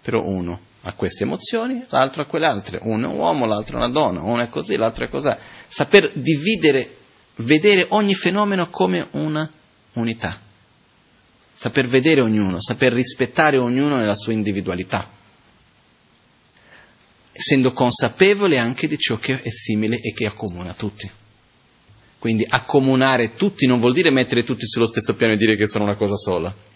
però uno ha queste emozioni, l'altro ha quelle altre. Uno è un uomo, l'altro è una donna, uno è così, l'altro è così. Saper dividere, vedere ogni fenomeno come una unità. saper vedere ognuno, saper rispettare ognuno nella sua individualità, essendo consapevole anche di ciò che è simile e che accomuna tutti. Quindi accomunare tutti non vuol dire mettere tutti sullo stesso piano e dire che sono una cosa sola.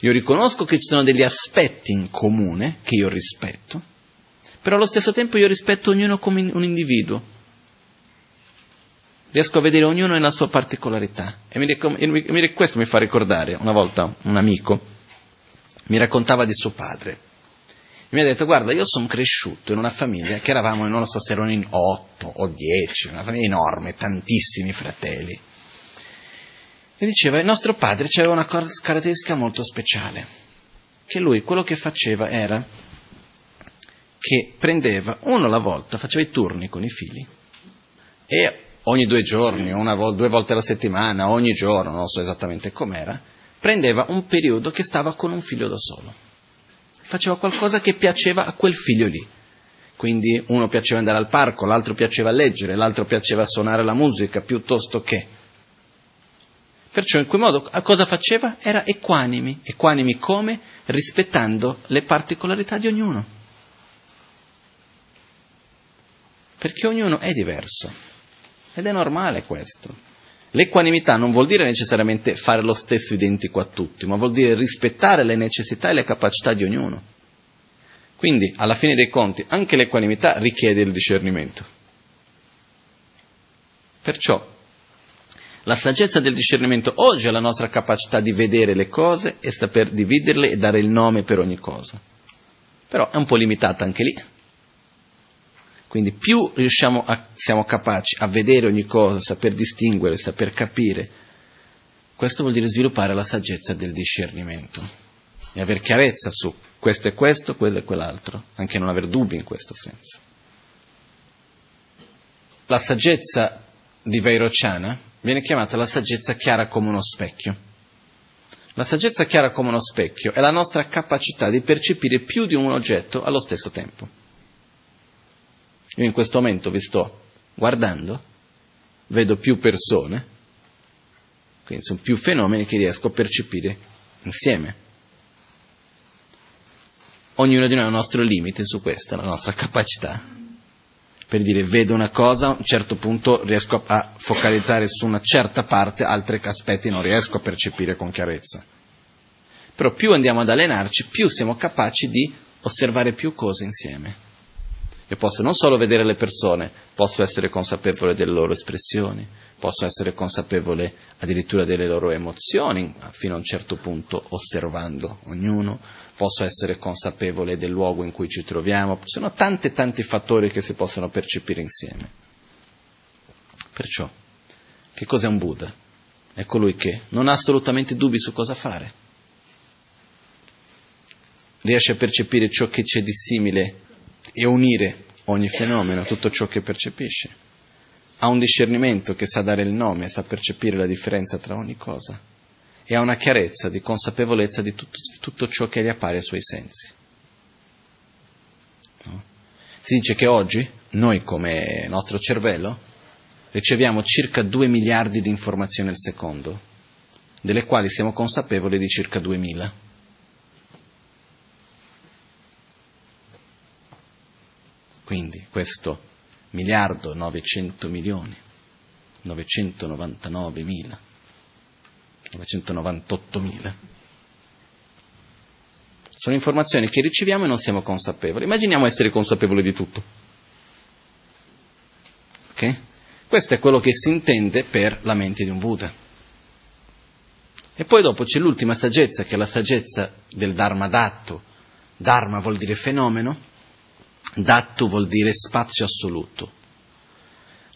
Io riconosco che ci sono degli aspetti in comune che io rispetto, però allo stesso tempo io rispetto ognuno come un individuo, riesco a vedere ognuno nella sua particolarità. E mi, mi, questo mi fa ricordare, una volta un amico mi raccontava di suo padre. Mi ha detto, guarda, io sono cresciuto in una famiglia che eravamo, non lo so se erano in otto o dieci, una famiglia enorme, tantissimi fratelli. E diceva, il nostro padre aveva una caratteristica molto speciale, che lui quello che faceva era che prendeva uno alla volta, faceva i turni con i figli e ogni due giorni, una vo- due volte alla settimana, ogni giorno, non so esattamente com'era, prendeva un periodo che stava con un figlio da solo. Faceva qualcosa che piaceva a quel figlio lì. Quindi uno piaceva andare al parco, l'altro piaceva leggere, l'altro piaceva suonare la musica piuttosto che. Perciò in quel modo cosa faceva? Era equanimi. Equanimi come? Rispettando le particolarità di ognuno. Perché ognuno è diverso. Ed è normale questo. L'equanimità non vuol dire necessariamente fare lo stesso identico a tutti, ma vuol dire rispettare le necessità e le capacità di ognuno. Quindi, alla fine dei conti, anche l'equanimità richiede il discernimento. Perciò, la saggezza del discernimento oggi è la nostra capacità di vedere le cose e saper dividerle e dare il nome per ogni cosa. Però è un po' limitata anche lì, quindi più a, siamo capaci a vedere ogni cosa, saper distinguere, saper capire, questo vuol dire sviluppare la saggezza del discernimento e avere chiarezza su questo e questo, quello e quell'altro, anche non aver dubbi in questo senso. La saggezza di Vairocciana viene chiamata la saggezza chiara come uno specchio. La saggezza chiara come uno specchio è la nostra capacità di percepire più di un oggetto allo stesso tempo. Io in questo momento vi sto guardando, vedo più persone, quindi sono più fenomeni che riesco a percepire insieme. Ognuno di noi ha un nostro limite su questa, la nostra capacità. Per dire, vedo una cosa, a un certo punto riesco a focalizzare su una certa parte, altri aspetti non riesco a percepire con chiarezza. Però più andiamo ad allenarci, più siamo capaci di osservare più cose insieme. Io posso non solo vedere le persone, posso essere consapevole delle loro espressioni, posso essere consapevole addirittura delle loro emozioni, fino a un certo punto osservando ognuno, posso essere consapevole del luogo in cui ci troviamo, sono tanti tanti fattori che si possono percepire insieme. Perciò, che cos'è un Buddha? È colui che non ha assolutamente dubbi su cosa fare, riesce a percepire ciò che c'è di simile e unire ogni fenomeno, tutto ciò che percepisce. Ha un discernimento che sa dare il nome, sa percepire la differenza tra ogni cosa e ha una chiarezza di consapevolezza di tutto, tutto ciò che gli appare ai suoi sensi. No? Si dice che oggi noi come nostro cervello riceviamo circa 2 miliardi di informazioni al secondo, delle quali siamo consapevoli di circa 2000. Quindi questo miliardo 900 milioni, 999 mila, 998 mila. Sono informazioni che riceviamo e non siamo consapevoli. Immaginiamo essere consapevoli di tutto. Ok? Questo è quello che si intende per la mente di un Buddha. E poi dopo c'è l'ultima saggezza, che è la saggezza del Dharma datto. Dharma vuol dire fenomeno, Dattu vuol dire spazio assoluto.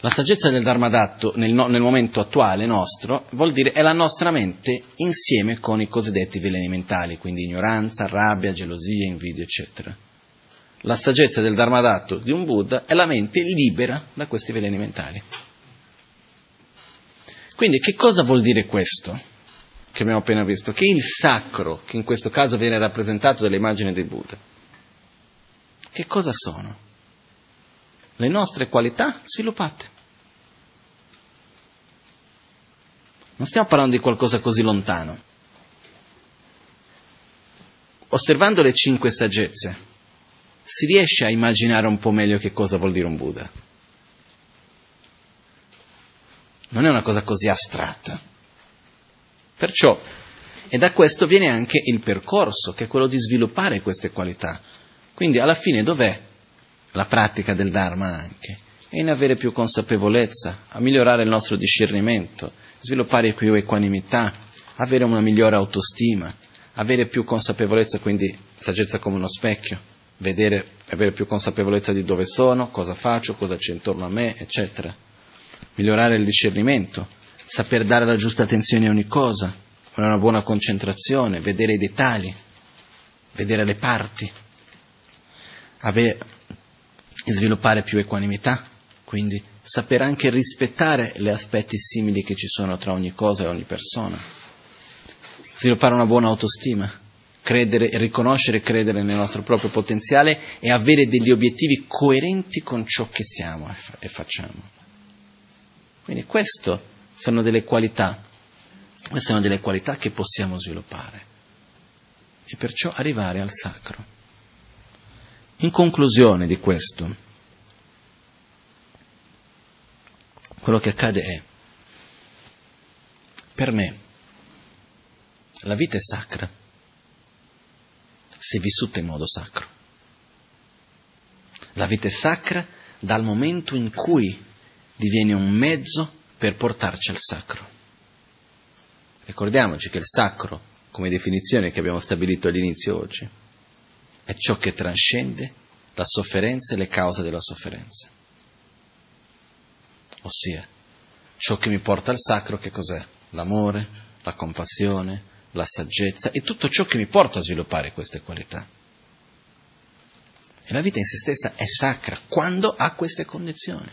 La saggezza del Dharma Dattu nel, no, nel, momento attuale nostro vuol dire è la nostra mente insieme con i cosiddetti veleni mentali, quindi ignoranza, rabbia, gelosia, invidia, eccetera. La saggezza del Dharma Dattu di un Buddha è la mente libera da questi veleni mentali. Quindi che cosa vuol dire questo che abbiamo appena visto? Che il sacro, che in questo caso viene rappresentato dall'immagine di Buddha, che cosa sono? Le nostre qualità sviluppate. Non stiamo parlando di qualcosa così lontano. osservando le cinque saggezze, si riesce a immaginare un po' meglio che cosa vuol dire un Buddha. Non è una cosa così astratta. Perciò, e da questo viene anche il percorso, che è quello di sviluppare queste qualità. Quindi alla fine dov'è la pratica del Dharma anche? È in avere più consapevolezza, a migliorare il nostro discernimento, sviluppare più equanimità, avere una migliore autostima, avere più consapevolezza, quindi saggezza come uno specchio, vedere, avere più consapevolezza di dove sono, cosa faccio, cosa c'è intorno a me, eccetera. Migliorare il discernimento, saper dare la giusta attenzione a ogni cosa, una buona concentrazione, vedere i dettagli, vedere le parti, avere, sviluppare più equanimità, quindi saper anche rispettare gli aspetti simili che ci sono tra ogni cosa e ogni persona, sviluppare una buona autostima, credere, riconoscere e credere nel nostro proprio potenziale e avere degli obiettivi coerenti con ciò che siamo e facciamo. Quindi queste sono delle qualità, queste sono delle qualità che possiamo sviluppare e perciò arrivare al sacro. In conclusione di questo, quello che accade è, per me, la vita è sacra se vissuta in modo sacro. La vita è sacra dal momento in cui diviene un mezzo per portarci al sacro. Ricordiamoci che il sacro, come definizione che abbiamo stabilito all'inizio oggi, è ciò che trascende la sofferenza e le cause della sofferenza ossia ciò che mi porta al sacro che cos'è? L'amore, la compassione, la saggezza e tutto ciò che mi porta a sviluppare queste qualità. E la vita in se stessa è sacra quando ha queste condizioni.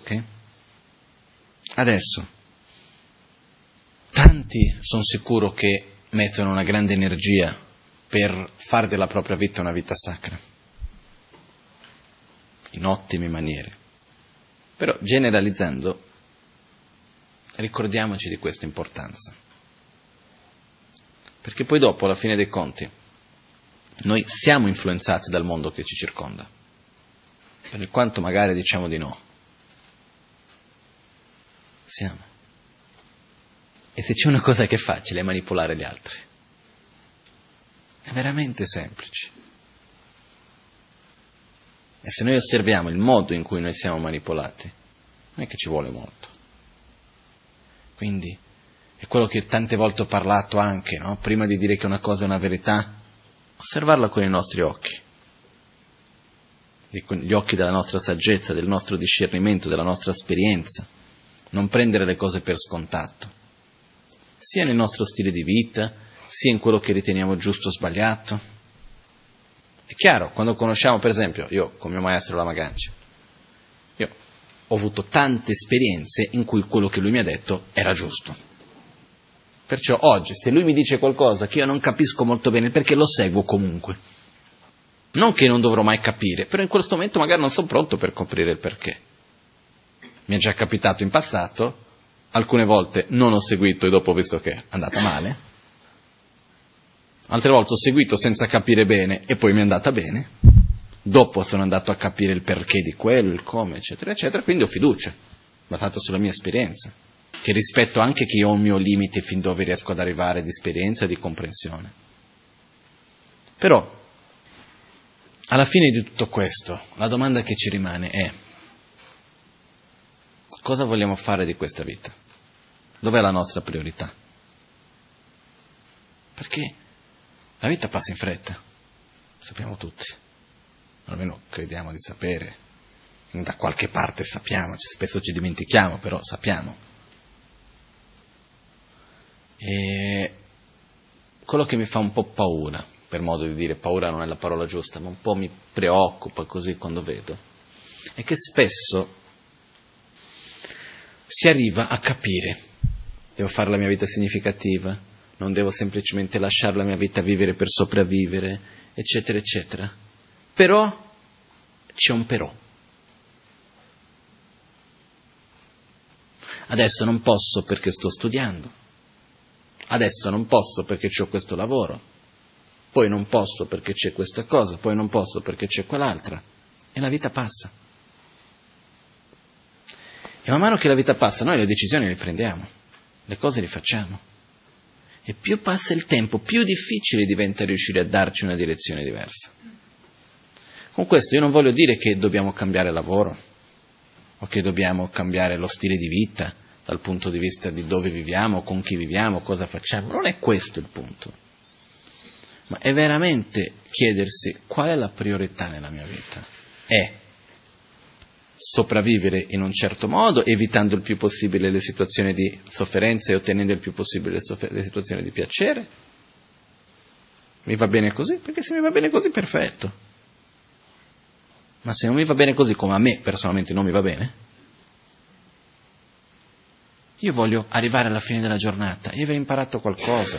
Ok? Adesso, tanti sono sicuro che mettono una grande energia per fare della propria vita una vita sacra, in ottime maniere. Però generalizzando, ricordiamoci di questa importanza. Perché poi dopo, alla fine dei conti, noi siamo influenzati dal mondo che ci circonda, per quanto magari diciamo di no. Siamo. E se c'è una cosa che è facile è manipolare gli altri. È veramente semplice. E se noi osserviamo il modo in cui noi siamo manipolati, non è che ci vuole molto. Quindi è quello che tante volte ho parlato anche, no? prima di dire che una cosa è una verità, osservarla con i nostri occhi, gli occhi della nostra saggezza, del nostro discernimento, della nostra esperienza, non prendere le cose per scontato, sia nel nostro stile di vita, sia in quello che riteniamo giusto o sbagliato è chiaro, quando conosciamo, per esempio, io con mio maestro Lama Gancia, io ho avuto tante esperienze in cui quello che lui mi ha detto era giusto. Perciò oggi, se lui mi dice qualcosa che io non capisco molto bene, perché lo seguo comunque. Non che non dovrò mai capire, però in questo momento magari non sono pronto per coprire il perché. Mi è già capitato in passato, alcune volte non ho seguito e dopo ho visto che è andata male, altre volte ho seguito senza capire bene e poi mi è andata bene, dopo sono andato a capire il perché di quello, il come, eccetera, eccetera, quindi ho fiducia, basata sulla mia esperienza, che rispetto anche che io ho un mio limite fin dove riesco ad arrivare di esperienza e di comprensione. Però, alla fine di tutto questo, la domanda che ci rimane è, cosa vogliamo fare di questa vita? Dov'è la nostra priorità? Perché la vita passa in fretta, sappiamo tutti, almeno crediamo di sapere, da qualche parte sappiamo, spesso ci dimentichiamo, però sappiamo. E quello che mi fa un po' paura, per modo di dire, paura non è la parola giusta, ma un po' mi preoccupa così quando vedo, è che spesso si arriva a capire, devo fare la mia vita significativa, non devo semplicemente lasciare la mia vita vivere per sopravvivere, eccetera, eccetera. Però c'è un però. Adesso non posso perché sto studiando, Adesso non posso perché ho questo lavoro, poi non posso perché c'è questa cosa, poi non posso perché c'è quell'altra. E la vita passa. E man mano che la vita passa, noi le decisioni le prendiamo, le cose le facciamo. E più passa il tempo, più difficile diventa riuscire a darci una direzione diversa. Con questo io non voglio dire che dobbiamo cambiare lavoro o che dobbiamo cambiare lo stile di vita dal punto di vista di dove viviamo, con chi viviamo, cosa facciamo. Non è questo il punto. Ma è veramente chiedersi qual è la priorità nella mia vita. È sopravvivere in un certo modo, evitando il più possibile le situazioni di sofferenza e ottenendo il più possibile le, situazioni di piacere? Mi va bene così? Perché se mi va bene così, perfetto. Ma se non mi va bene così come a me personalmente non mi va bene, io voglio arrivare alla fine della giornata e aver imparato qualcosa.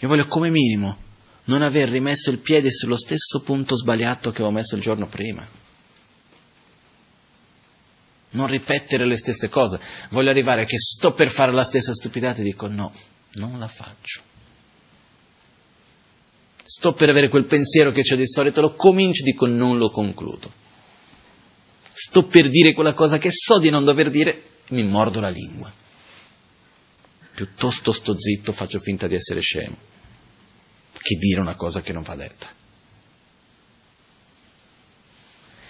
Io voglio come minimo non aver rimesso il piede sullo stesso punto sbagliato che avevo messo il giorno prima. Non ripetere le stesse cose. Voglio arrivare che sto per fare la stessa stupidata e dico no, non la faccio sto per avere quel pensiero che c'è di solito, lo comincio e dico non lo concludo. Sto per dire quella cosa che so di non dover dire, mi mordo la lingua. Piuttosto sto zitto, faccio finta di essere scemo, che dire una cosa che non va detta.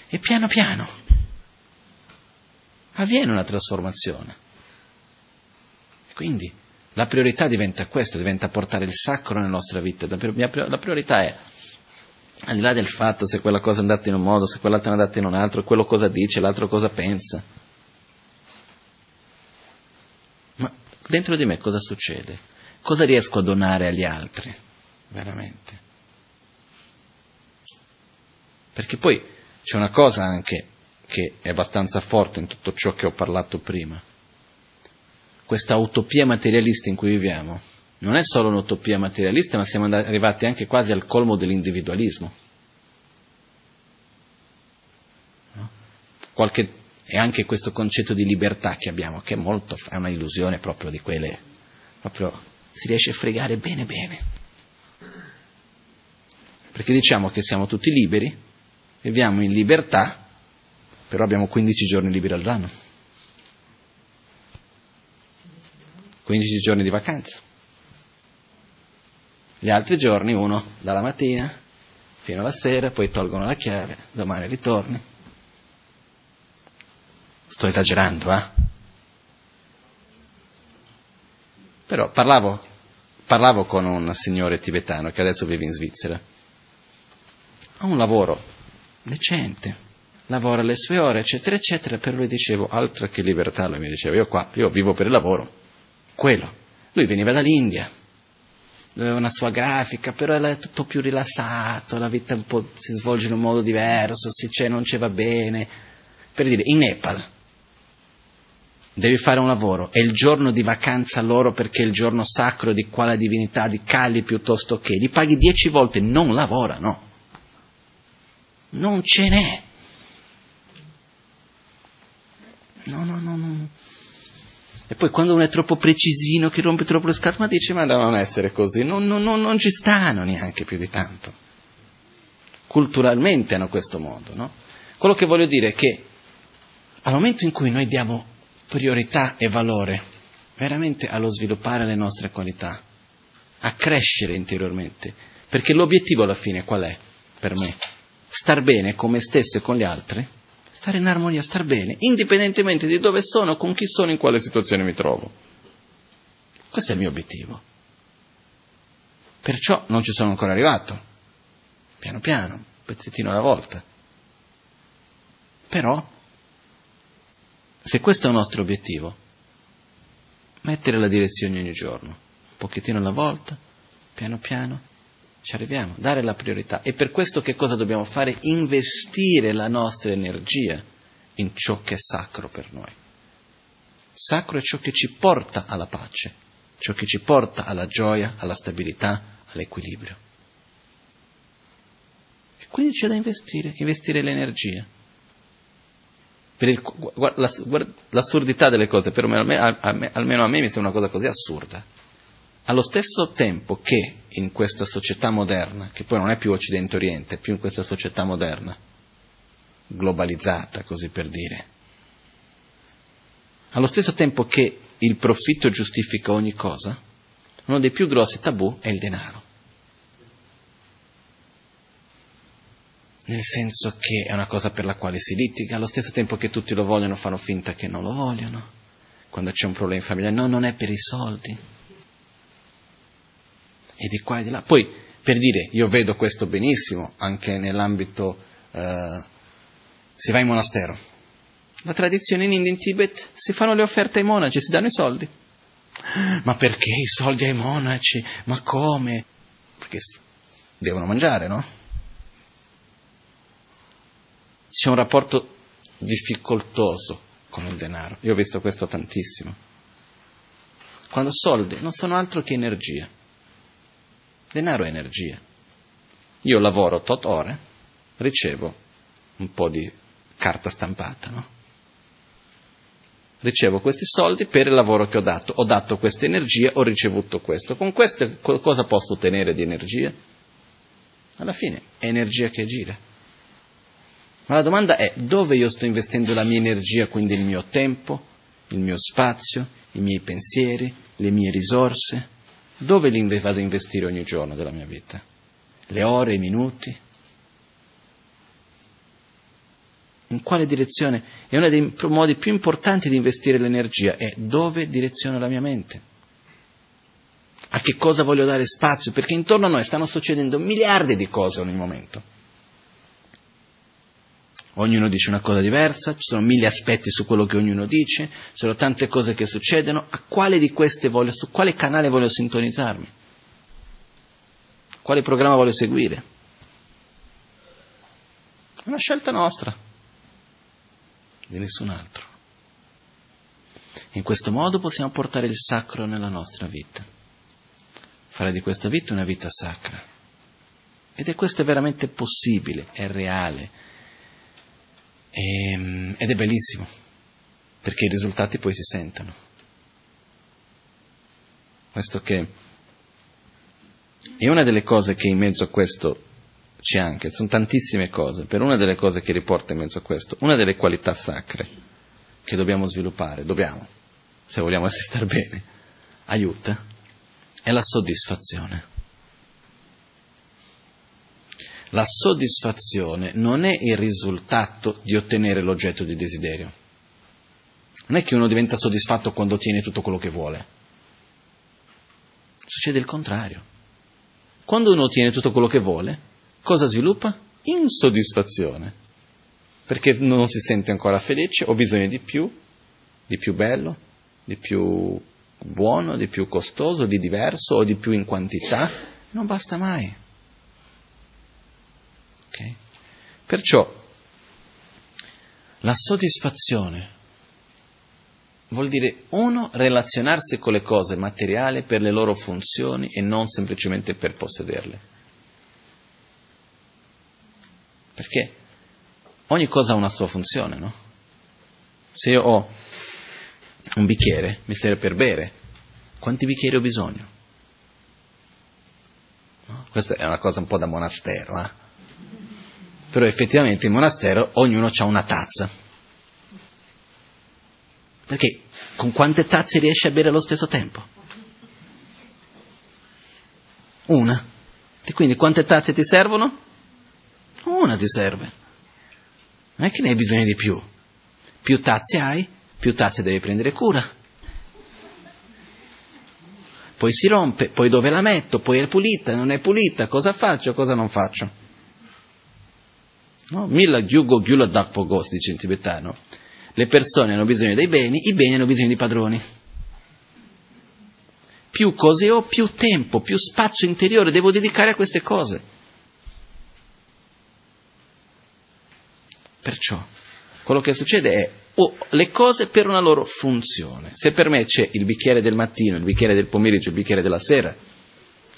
E piano piano avviene una trasformazione. E quindi la priorità diventa questo, diventa portare il sacro nella nostra vita. La priorità è, al di là del fatto se quella cosa è andata in un modo, se quell'altra è andata in un altro, quello cosa dice, l'altro cosa pensa. Ma dentro di me cosa succede? Cosa riesco a donare agli altri? Veramente. Perché poi c'è una cosa anche che è abbastanza forte in tutto ciò che ho parlato prima questa utopia materialista in cui viviamo non è solo un'utopia materialista, ma siamo arrivati anche quasi al colmo dell'individualismo. No? Qualche, e anche questo concetto di libertà che abbiamo, che è, molto, è una illusione proprio di quelle, proprio si riesce a fregare bene bene. Perché diciamo che siamo tutti liberi, viviamo in libertà, però abbiamo 15 giorni liberi all'anno. 15 giorni di vacanza. Gli altri giorni uno dalla mattina fino alla sera, poi tolgono la chiave, domani ritorni. Sto esagerando, eh? Però parlavo, parlavo con un signore tibetano che adesso vive in Svizzera. Ha un lavoro decente, lavora le sue ore, eccetera, eccetera, però lui dicevo, altro che libertà, lui mi diceva, io qua, io vivo per il lavoro, quello. Lui veniva dall'India, aveva una sua grafica, però era tutto più rilassato, la vita un po' si svolge in un modo diverso, se c'è non ci va bene. Per dire, in Nepal devi fare un lavoro, è il giorno di vacanza loro perché è il giorno sacro di quale divinità, di Kali piuttosto che, li paghi dieci volte, non lavorano. Non ce n'è. No, no, no, no. E poi quando uno è troppo precisino, che rompe troppo le scatole, ma dice, ma da non essere così, non, non, non, non ci stanno neanche più di tanto. Culturalmente hanno questo modo, no? Quello che voglio dire è che al momento in cui noi diamo priorità e valore veramente allo sviluppare le nostre qualità, a crescere interiormente, perché l'obiettivo alla fine qual è per me? Star bene con me stesso e con gli altri, stare in armonia, star bene, indipendentemente di dove sono, con chi sono, in quale situazione mi trovo. Questo è il mio obiettivo. Perciò non ci sono ancora arrivato. Piano piano, pezzettino alla volta. Però, se questo è il nostro obiettivo, mettere la direzione ogni giorno, un pochettino alla volta, piano piano, ci arriviamo, dare la priorità. E per questo che cosa dobbiamo fare? Investire la nostra energia in ciò che è sacro per noi. Sacro è ciò che ci porta alla pace, ciò che ci porta alla gioia, alla stabilità, all'equilibrio. E quindi c'è da investire, investire l'energia. Per il, guarda, l'assurdità delle cose, per me, almeno a me mi sembra una cosa così assurda. Allo stesso tempo che in questa società moderna, che poi non è più Occidente-Oriente, è più in questa società moderna, globalizzata, così per dire, allo stesso tempo che il profitto giustifica ogni cosa, uno dei più grossi tabù è il denaro. Nel senso che è una cosa per la quale si litiga, allo stesso tempo che tutti lo vogliono fanno finta che non lo vogliono. Quando c'è un problema in famiglia, no, non è per i soldi. E di qua e di là. Poi, per dire, io vedo questo benissimo anche nell'ambito, eh, si va in monastero. La tradizione in India, in Tibet, si fanno le offerte ai monaci, si danno i soldi. Ma perché i soldi ai monaci? Ma come? Perché devono mangiare, no? C'è un rapporto difficoltoso con il denaro. Io ho visto questo tantissimo. Quando soldi non sono altro che energia. Denaro è energia. Io lavoro tot ore, ricevo un po' di carta stampata, no? ricevo questi soldi per il lavoro che ho dato, ho dato questa energia, ho ricevuto questo. Con questo cosa posso ottenere di energia? Alla fine è energia che gira. Ma la domanda è dove io sto investendo la mia energia, quindi il mio tempo, il mio spazio, i miei pensieri, le mie risorse? Dove li vado a investire ogni giorno della mia vita? Le ore, i minuti? in quale direzione? E uno dei modi più importanti di investire l'energia è dove direziono la mia mente. A che cosa voglio dare spazio? Perché intorno a noi stanno succedendo miliardi di cose ogni momento. Ognuno dice una cosa diversa, ci sono mille aspetti su quello che ognuno dice, ci sono tante cose che succedono. A quale di queste voglio, su quale canale voglio sintonizzarmi? Quale programma voglio seguire? È una scelta nostra di nessun altro. In questo modo possiamo portare il sacro nella nostra vita, fare di questa vita una vita sacra. Ed è questo veramente possibile, è reale e, ehm, ed è bellissimo, perché i risultati poi si sentono. Questo che è una delle cose che in mezzo a questo c'è anche, sono tantissime cose, per una delle cose che riporta in mezzo a questo, una delle qualità sacre che dobbiamo sviluppare, dobbiamo, se vogliamo essere bene, aiuta, è la soddisfazione. La soddisfazione non è il risultato di ottenere l'oggetto di desiderio. Non è che uno diventa soddisfatto quando ottiene tutto quello che vuole. Succede il contrario. Quando uno ottiene tutto quello che vuole, cosa sviluppa? Insoddisfazione, perché non si sente ancora felice, ho bisogno di più, di più bello, di più buono, di più costoso, di diverso o di più in quantità, non basta mai. Okay? Perciò la soddisfazione vuol dire uno relazionarsi con le cose materiali per le loro funzioni e non semplicemente per possederle. Perché ogni cosa ha una sua funzione, no? Se io ho un bicchiere, mi serve per bere, quanti bicchieri ho bisogno? No? Questa è una cosa un po' da monastero, eh? Però effettivamente in monastero ognuno ha una tazza. Perché con quante tazze riesci a bere allo stesso tempo? Una. E quindi quante tazze ti servono? Una ti serve. Non è che ne hai bisogno di più. Più tazze hai, più tazze devi prendere cura. Poi si rompe, poi dove la metto, poi è pulita, non è pulita, cosa faccio, cosa non faccio. No? Milla gyugo gyula dakpogo, si dice in tibetano. Le persone hanno bisogno dei beni, i beni hanno bisogno di padroni. Più cose ho, più tempo, più spazio interiore devo dedicare a queste cose. Perciò quello che succede è oh, le cose per una loro funzione. Se per me c'è il bicchiere del mattino, il bicchiere del pomeriggio, il bicchiere della sera,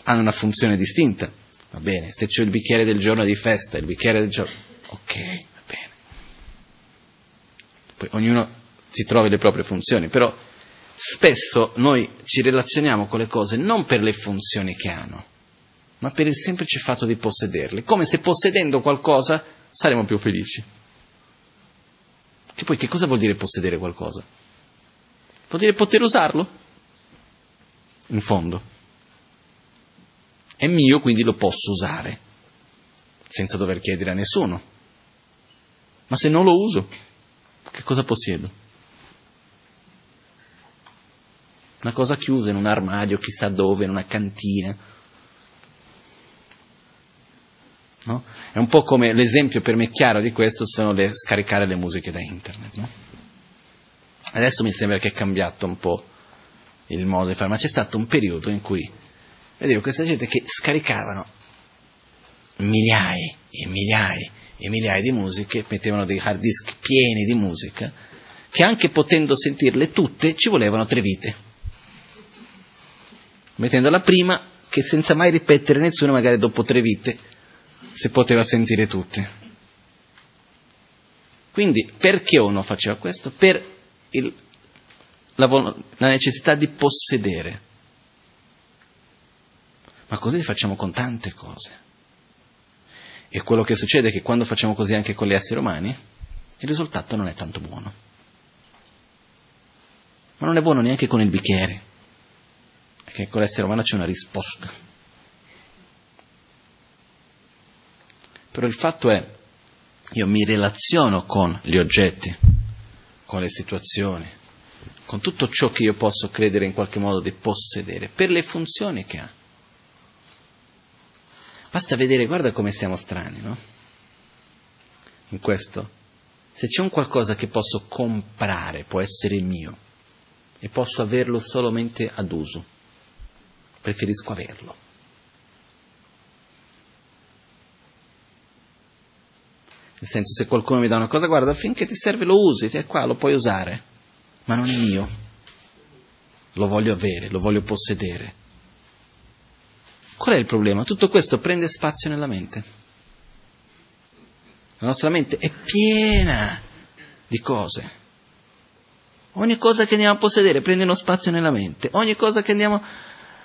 hanno una funzione distinta. Va bene, se c'è il bicchiere del giorno di festa, il bicchiere del giorno... Ok, va bene. Poi ognuno si trova le proprie funzioni, però spesso noi ci relazioniamo con le cose non per le funzioni che hanno, ma per il semplice fatto di possederle, come se possedendo qualcosa saremo più felici. Che poi che cosa vuol dire possedere qualcosa? Vuol dire poter usarlo, in fondo. È mio, quindi lo posso usare, senza dover chiedere a nessuno. Ma se non lo uso, che cosa possiedo? Una cosa chiusa in un armadio, chissà dove, in una cantina. No? È un po' come l'esempio per me chiaro di questo sono le, scaricare le musiche da internet. No? Adesso mi sembra che è cambiato un po' il modo di fare, ma c'è stato un periodo in cui vedevo questa gente che scaricavano migliaia e migliaia e migliaia di musiche, mettevano dei hard disk pieni di musica, che anche potendo sentirle tutte ci volevano tre vite. Mettendo la prima, che senza mai ripetere nessuno, magari dopo tre vite, si poteva sentire tutte. Quindi perché uno faceva questo? Per il, la, la necessità di possedere. Ma così facciamo con tante cose. E quello che succede è che quando facciamo così anche con gli esseri umani, il risultato non è tanto buono. Ma non è buono neanche con il bicchiere, perché con l'essere umano c'è una risposta. Però il fatto è, io mi relaziono con gli oggetti, con le situazioni, con tutto ciò che io posso credere in qualche modo di possedere, per le funzioni che ha. Basta vedere, guarda come siamo strani, no? In questo. Se c'è un qualcosa che posso comprare, può essere mio, e posso averlo solamente ad uso, preferisco averlo. Nel senso, se qualcuno mi dà una cosa, guarda, finché ti serve lo usi, è qua, lo puoi usare, ma non è mio. Lo voglio avere, lo voglio possedere. Qual è il problema? Tutto questo prende spazio nella mente. La nostra mente è piena di cose. Ogni cosa che andiamo a possedere prende uno spazio nella mente. Ogni cosa che,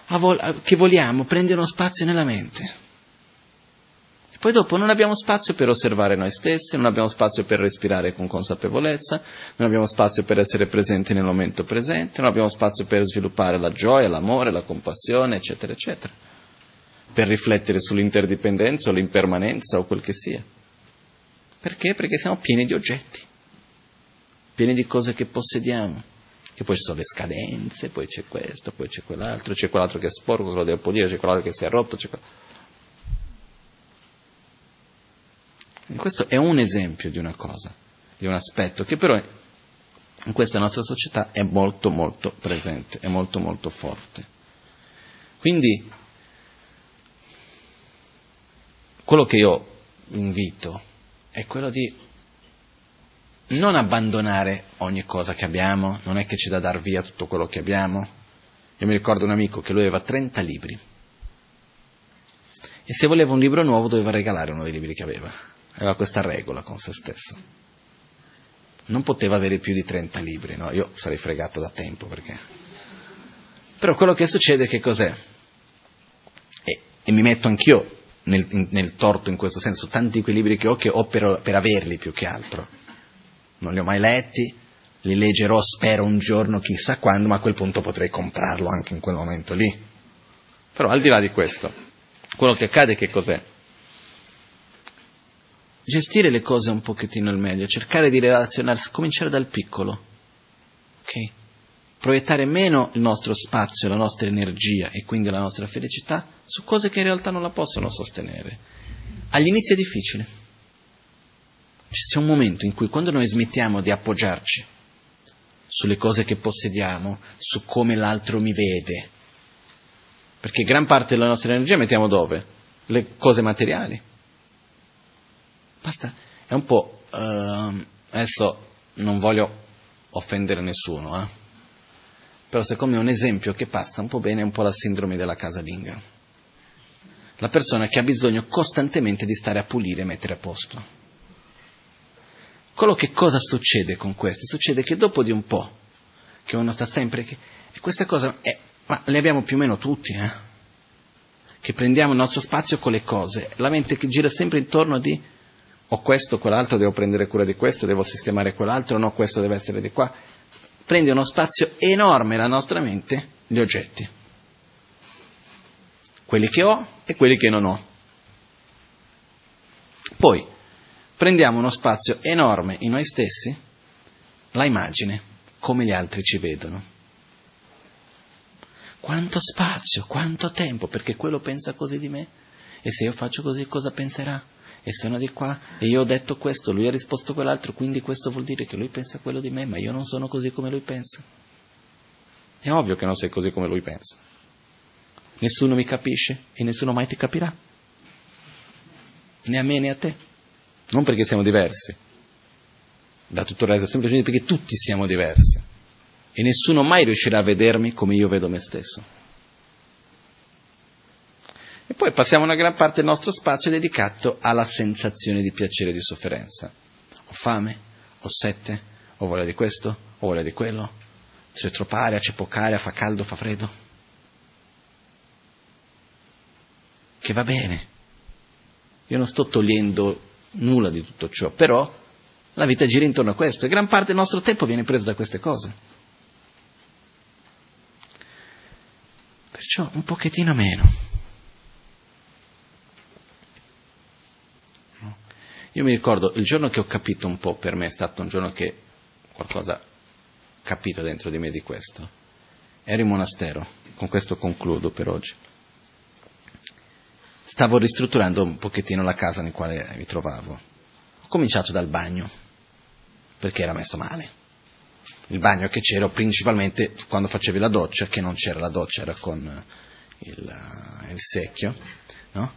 vol- che vogliamo prende uno spazio nella mente. E poi dopo non abbiamo spazio per osservare noi stessi, non abbiamo spazio per respirare con consapevolezza, non abbiamo spazio per essere presenti nel momento presente, non abbiamo spazio per sviluppare la gioia, l'amore, la compassione, eccetera, eccetera per riflettere sull'interdipendenza o l'impermanenza o quel che sia. Perché? Perché siamo pieni di oggetti, pieni di cose che possediamo, che poi ci sono le scadenze, poi c'è questo, poi c'è quell'altro, c'è quell'altro che è sporco, quello devo pulire, c'è quell'altro che si è rotto, c'è quello... E questo è un esempio di una cosa, di un aspetto che però in questa nostra società è molto molto presente, è molto molto forte. Quindi quello che io invito è quello di non abbandonare ogni cosa che abbiamo, non è che c'è da dar via tutto quello che abbiamo. Io mi ricordo un amico che lui aveva 30 libri e se voleva un libro nuovo doveva regalare uno dei libri che aveva. Aveva questa regola con se stesso. Non poteva avere più di 30 libri, no? Io sarei fregato da tempo perché... Però quello che succede che cos'è? E, e mi metto anch'io nel, nel, torto in questo senso, tanti di quei libri che ho che ho per, per averli più che altro. Non li ho mai letti, li leggerò spero un giorno chissà quando, ma a quel punto potrei comprarlo anche in quel momento lì. Però al di là di questo, quello che accade che cos'è? Gestire le cose un pochettino al meglio, cercare di relazionarsi, cominciare dal piccolo. Ok? Proiettare meno il nostro spazio, la nostra energia e quindi la nostra felicità su cose che in realtà non la possono sostenere. Agli inizi è difficile. C'è un momento in cui quando noi smettiamo di appoggiarci sulle cose che possediamo, su come l'altro mi vede, perché gran parte della nostra energia mettiamo dove? Le cose materiali. Basta, è un po'... Uh, adesso non voglio offendere nessuno, eh? Però secondo me è un esempio che passa un po' bene è un po' la sindrome della casalinga. La persona che ha bisogno costantemente di stare a pulire e mettere a posto. Quello che cosa succede con questo? Succede che dopo di un po', che uno sta sempre, che E queste cose eh, ma le abbiamo più o meno tutti, eh? che prendiamo il nostro spazio con le cose, la mente che gira sempre intorno di ho questo, quell'altro, devo prendere cura di questo, devo sistemare quell'altro, no, questo deve essere di qua. Prende uno spazio enorme la nostra mente, gli oggetti, quelli che ho e quelli che non ho. Poi prendiamo uno spazio enorme in noi stessi, la immagine, come gli altri ci vedono. Quanto spazio, quanto tempo, perché quello pensa così di me? E se io faccio così cosa penserà? E sono di qua e io ho detto questo, lui ha risposto quell'altro, quindi questo vuol dire che lui pensa quello di me, ma io non sono così come lui pensa. È ovvio che non sei così come lui pensa. Nessuno mi capisce e nessuno mai ti capirà. Né a me né a te. Non perché siamo diversi, da tutto il resto, semplicemente perché tutti siamo diversi e nessuno mai riuscirà a vedermi come io vedo me stesso. E poi passiamo una gran parte del nostro spazio dedicato alla sensazione di piacere e di sofferenza. Ho fame, ho sete, ho voglia di questo, ho voglia di quello, c'è troppa aria, c'è poca aria, fa caldo, fa freddo. Che va bene. Io non sto togliendo nulla di tutto ciò, però la vita gira intorno a questo e gran parte del nostro tempo viene preso da queste cose. Perciò un pochettino meno. Io mi ricordo il giorno che ho capito un po', per me è stato un giorno che qualcosa capito dentro di me di questo. Ero in monastero, con questo concludo per oggi. Stavo ristrutturando un pochettino la casa nel quale mi trovavo. Ho cominciato dal bagno, perché era messo male il bagno che c'era principalmente quando facevi la doccia, che non c'era la doccia, era con il, il secchio, no?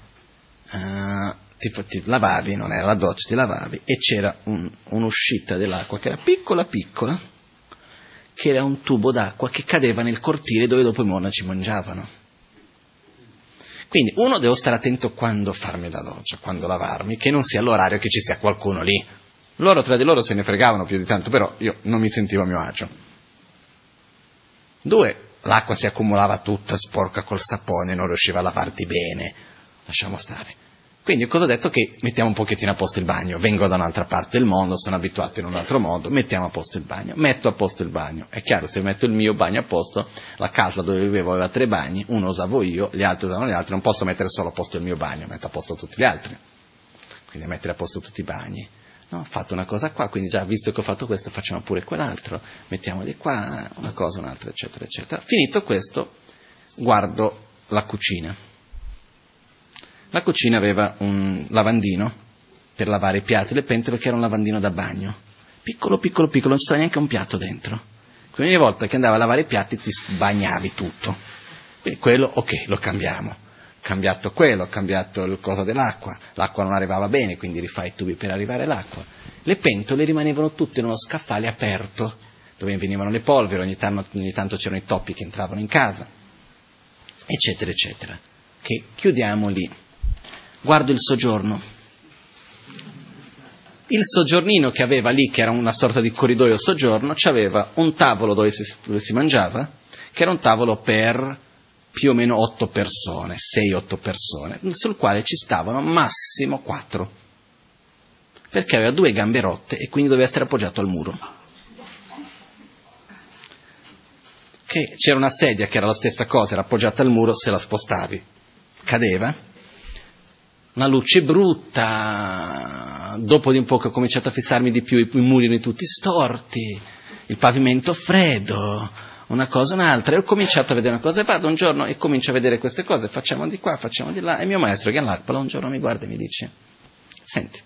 uh, ti, ti, lavavi, non era la doccia, ti lavavi e c'era un, un'uscita dell'acqua che era piccola piccola, che era un tubo d'acqua che cadeva nel cortile dove dopo i monaci mangiavano. Quindi uno devo stare attento quando farmi la doccia, quando lavarmi, che non sia l'orario che ci sia qualcuno lì, loro tra di loro se ne fregavano più di tanto, però io non mi sentivo a mio agio. Due, l'acqua si accumulava tutta sporca col sapone, non riusciva a lavarti bene. Lasciamo stare. Quindi cosa ho detto? Che mettiamo un pochettino a posto il bagno. Vengo da un'altra parte del mondo, sono abituato in un altro modo, mettiamo a posto il bagno. Metto a posto il bagno. È chiaro, se metto il mio bagno a posto, la casa dove vivevo aveva tre bagni, uno usavo io, gli altri usavano gli altri, non posso mettere solo a posto il mio bagno, metto a posto tutti gli altri. Quindi mettere a posto tutti i bagni. No, ho fatto una cosa qua, quindi già visto che ho fatto questo facciamo pure quell'altro, mettiamo di qua una cosa, un'altra, eccetera, eccetera. Finito questo, guardo la cucina. La cucina aveva un lavandino per lavare i piatti, le pentole, che era un lavandino da bagno. Piccolo, piccolo, piccolo, non stava neanche un piatto dentro. Quindi ogni volta che andava a lavare i piatti ti bagnavi tutto. Quindi quello, ok, lo cambiamo cambiato quello, ho cambiato il coso dell'acqua, l'acqua non arrivava bene, quindi rifai i tubi per arrivare all'acqua. Le pentole rimanevano tutte in uno scaffale aperto, dove venivano le polveri, ogni tanto, ogni tanto c'erano i topi che entravano in casa, eccetera, eccetera. Che chiudiamo lì. Guardo il soggiorno. Il soggiornino che aveva lì, che era una sorta di corridoio soggiorno, aveva un tavolo dove si, dove si mangiava, che era un tavolo per più o meno otto persone, sei, otto persone, sul quale ci stavano massimo quattro, perché aveva due gambe rotte e quindi doveva essere appoggiato al muro. Che c'era una sedia che era la stessa cosa, era appoggiata al muro, se la spostavi cadeva, una luce brutta, dopo di un po' che ho cominciato a fissarmi di più, i muri erano tutti storti, il pavimento freddo, una cosa un'altra. E ho cominciato a vedere una cosa e vado un giorno e comincio a vedere queste cose, facciamo di qua, facciamo di là e mio maestro che è all'Arpala un giorno mi guarda e mi dice, senti,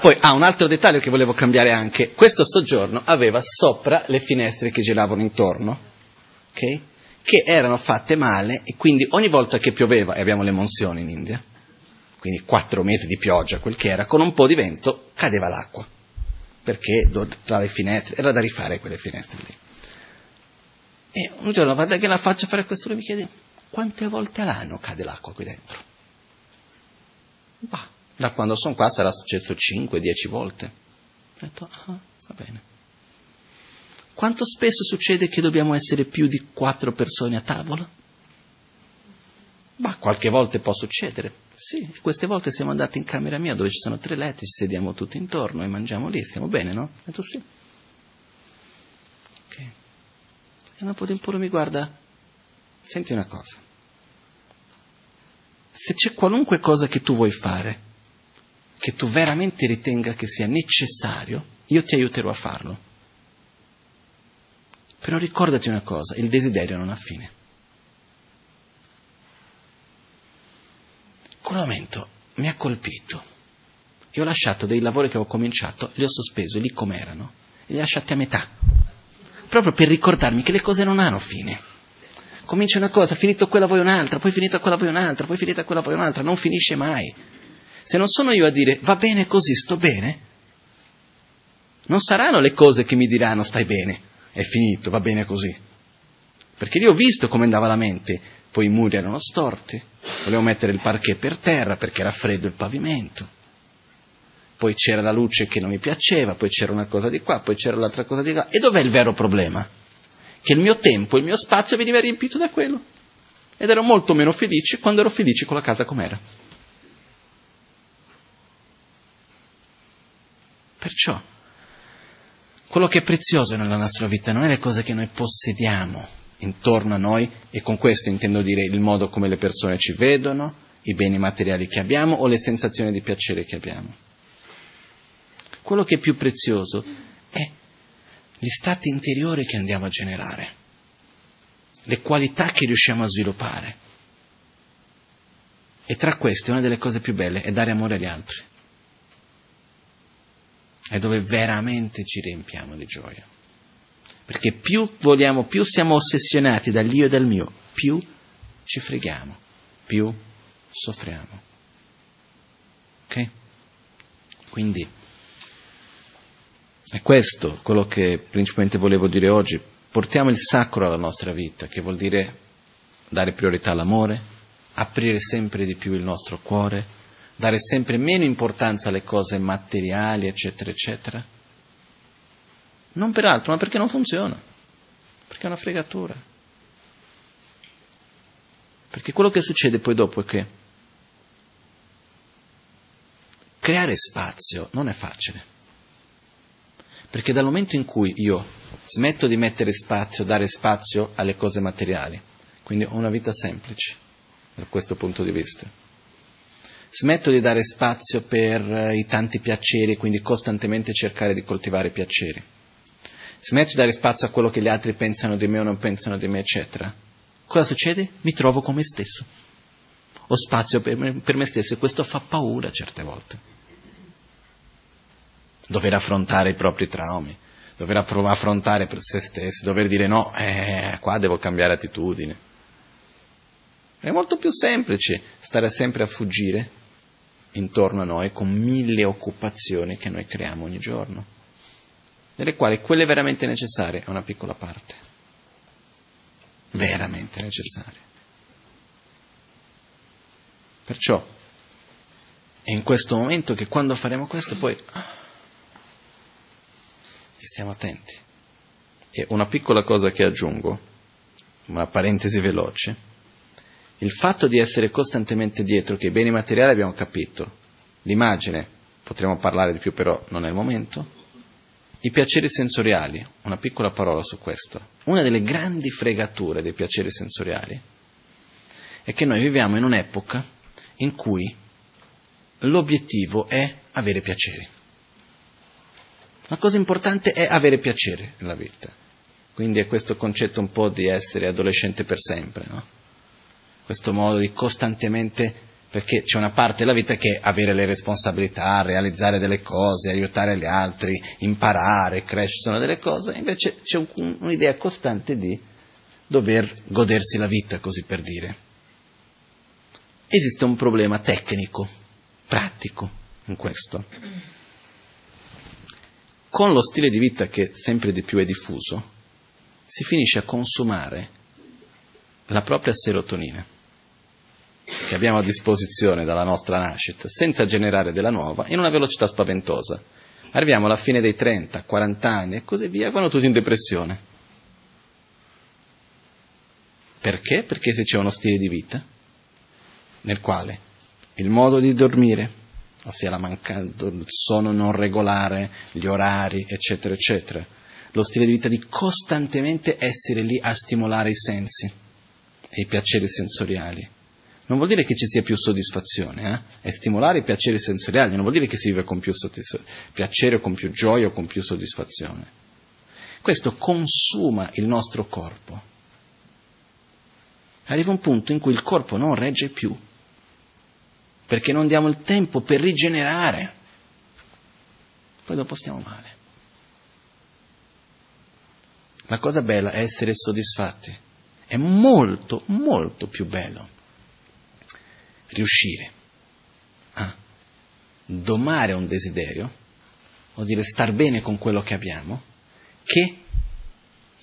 poi ah, un altro dettaglio che volevo cambiare anche, questo soggiorno aveva sopra le finestre che giravano intorno, ok? Che erano fatte male e quindi ogni volta che pioveva, e abbiamo le monzioni in India, quindi quattro mesi di pioggia, quel che era, con un po' di vento cadeva l'acqua perché tra le finestre, era da rifare quelle finestre lì. E un giorno guarda che la faccio fare questo, lui mi chiede quante volte all'anno cade l'acqua qui dentro? Bah, da quando sono qua sarà successo 5-10 volte. Ho detto, ah, va bene. Quanto spesso succede che dobbiamo essere più di quattro persone a tavola? Ma qualche volta può succedere. Sì, queste volte siamo andati in camera mia dove ci sono tre letti, ci sediamo tutti intorno e mangiamo lì, stiamo bene, no? E tu sì. Ok. E dopo tempo mi guarda, senti una cosa. Se c'è qualunque cosa che tu vuoi fare, che tu veramente ritenga che sia necessario, io ti aiuterò a farlo. Però ricordati una cosa, il desiderio non ha fine. Quel momento mi ha colpito. Io ho lasciato dei lavori che avevo cominciato, li ho sospesi lì com'erano, e li ho lasciati a metà, proprio per ricordarmi che le cose non hanno fine. Comincia una cosa, finito quella vuoi un'altra, poi finita quella vuoi un'altra, poi finita quella vuoi un'altra, non finisce mai. Se non sono io a dire va bene così, sto bene, non saranno le cose che mi diranno stai bene, è finito, va bene così. Perché io ho visto come andava la mente, poi i muri erano storti, volevo mettere il parquet per terra perché era freddo il pavimento, poi c'era la luce che non mi piaceva, poi c'era una cosa di qua, poi c'era l'altra cosa di là. E dov'è il vero problema? Che il mio tempo, il mio spazio veniva riempito da quello. Ed ero molto meno felice quando ero felice con la casa com'era. Perciò, quello che è prezioso nella nostra vita non è le cose che noi possediamo intorno a noi, e con questo intendo dire il modo come le persone ci vedono, i beni materiali che abbiamo o le sensazioni di piacere che abbiamo. Quello che è più prezioso è gli stati interiori che andiamo a generare, le qualità che riusciamo a sviluppare. E tra queste una delle cose più belle è dare amore agli altri è dove veramente ci riempiamo di gioia. Perché più vogliamo, più siamo ossessionati dall'io e dal mio, più ci freghiamo, più soffriamo. Ok? Quindi è questo quello che principalmente volevo dire oggi. Portiamo il sacro alla nostra vita, che vuol dire dare priorità all'amore, aprire sempre di più il nostro cuore, dare sempre meno importanza alle cose materiali, eccetera, eccetera? Non per altro, ma perché non funziona, perché è una fregatura. Perché quello che succede poi dopo è che creare spazio non è facile. Perché dal momento in cui io smetto di mettere spazio, dare spazio alle cose materiali, quindi ho una vita semplice da questo punto di vista, smetto di dare spazio per eh, i tanti piaceri, quindi costantemente cercare di coltivare piaceri. Smetto di dare spazio a quello che gli altri pensano di me o non pensano di me, eccetera. Cosa succede? Mi trovo con me stesso. Ho spazio per me, per me stesso e questo fa paura certe volte. Dover affrontare i propri traumi, dover affrontare per se stessi, dover dire no, eh, qua devo cambiare attitudine. È molto più semplice stare sempre a fuggire intorno a noi con mille occupazioni che noi creiamo ogni giorno, delle quali quelle veramente necessarie è una piccola parte, veramente necessarie. Perciò è in questo momento che quando faremo questo poi stiamo attenti. E una piccola cosa che aggiungo, una parentesi veloce, il fatto di essere costantemente dietro che i beni materiali abbiamo capito, l'immagine, potremmo parlare di più però non è il momento, i piaceri sensoriali, una piccola parola su questo. Una delle grandi fregature dei piaceri sensoriali è che noi viviamo in un'epoca in cui l'obiettivo è avere piaceri. La cosa importante è avere piacere nella vita. Quindi è questo concetto un po' di essere adolescente per sempre, no? Questo modo di costantemente, perché c'è una parte della vita che è avere le responsabilità, realizzare delle cose, aiutare gli altri, imparare, crescere, sono delle cose, invece c'è un, un'idea costante di dover godersi la vita, così per dire. Esiste un problema tecnico, pratico in questo. Con lo stile di vita che sempre di più è diffuso, si finisce a consumare la propria serotonina che abbiamo a disposizione dalla nostra nascita, senza generare della nuova, in una velocità spaventosa. Arriviamo alla fine dei 30, 40 anni e così via, vanno tutti in depressione. Perché? Perché se c'è uno stile di vita nel quale il modo di dormire, ossia la mancanza, il sonno non regolare, gli orari, eccetera, eccetera, lo stile di vita di costantemente essere lì a stimolare i sensi e i piaceri sensoriali. Non vuol dire che ci sia più soddisfazione, eh? è stimolare i piaceri sensoriali, non vuol dire che si vive con più piacere o con più gioia o con più soddisfazione. Questo consuma il nostro corpo. Arriva un punto in cui il corpo non regge più, perché non diamo il tempo per rigenerare. Poi dopo stiamo male. La cosa bella è essere soddisfatti. È molto, molto più bello riuscire a domare un desiderio, vuol dire star bene con quello che abbiamo, che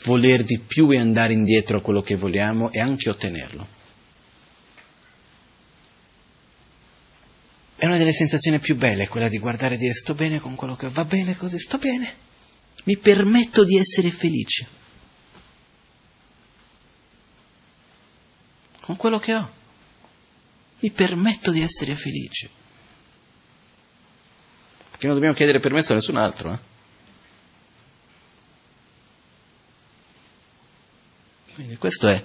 voler di più e andare indietro a quello che vogliamo e anche ottenerlo. È una delle sensazioni più belle quella di guardare e dire sto bene con quello che va bene così, sto bene, mi permetto di essere felice con quello che ho, mi permetto di essere felice. Perché non dobbiamo chiedere permesso a nessun altro. Eh? Quindi questo è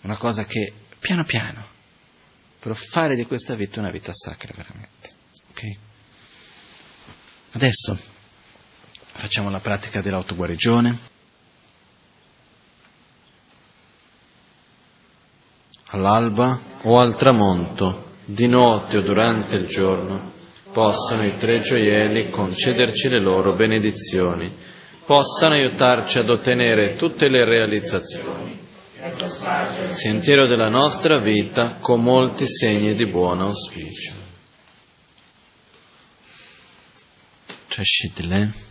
una cosa che piano piano però fare di questa vita una vita sacra veramente. Ok? Adesso facciamo la pratica dell'autoguarigione. All'alba o al tramonto, di notte o durante il giorno, possano i tre gioielli concederci le loro benedizioni, possano aiutarci ad ottenere tutte le realizzazioni sentiero della nostra vita con molti segni di buon auspicio. Trascitele.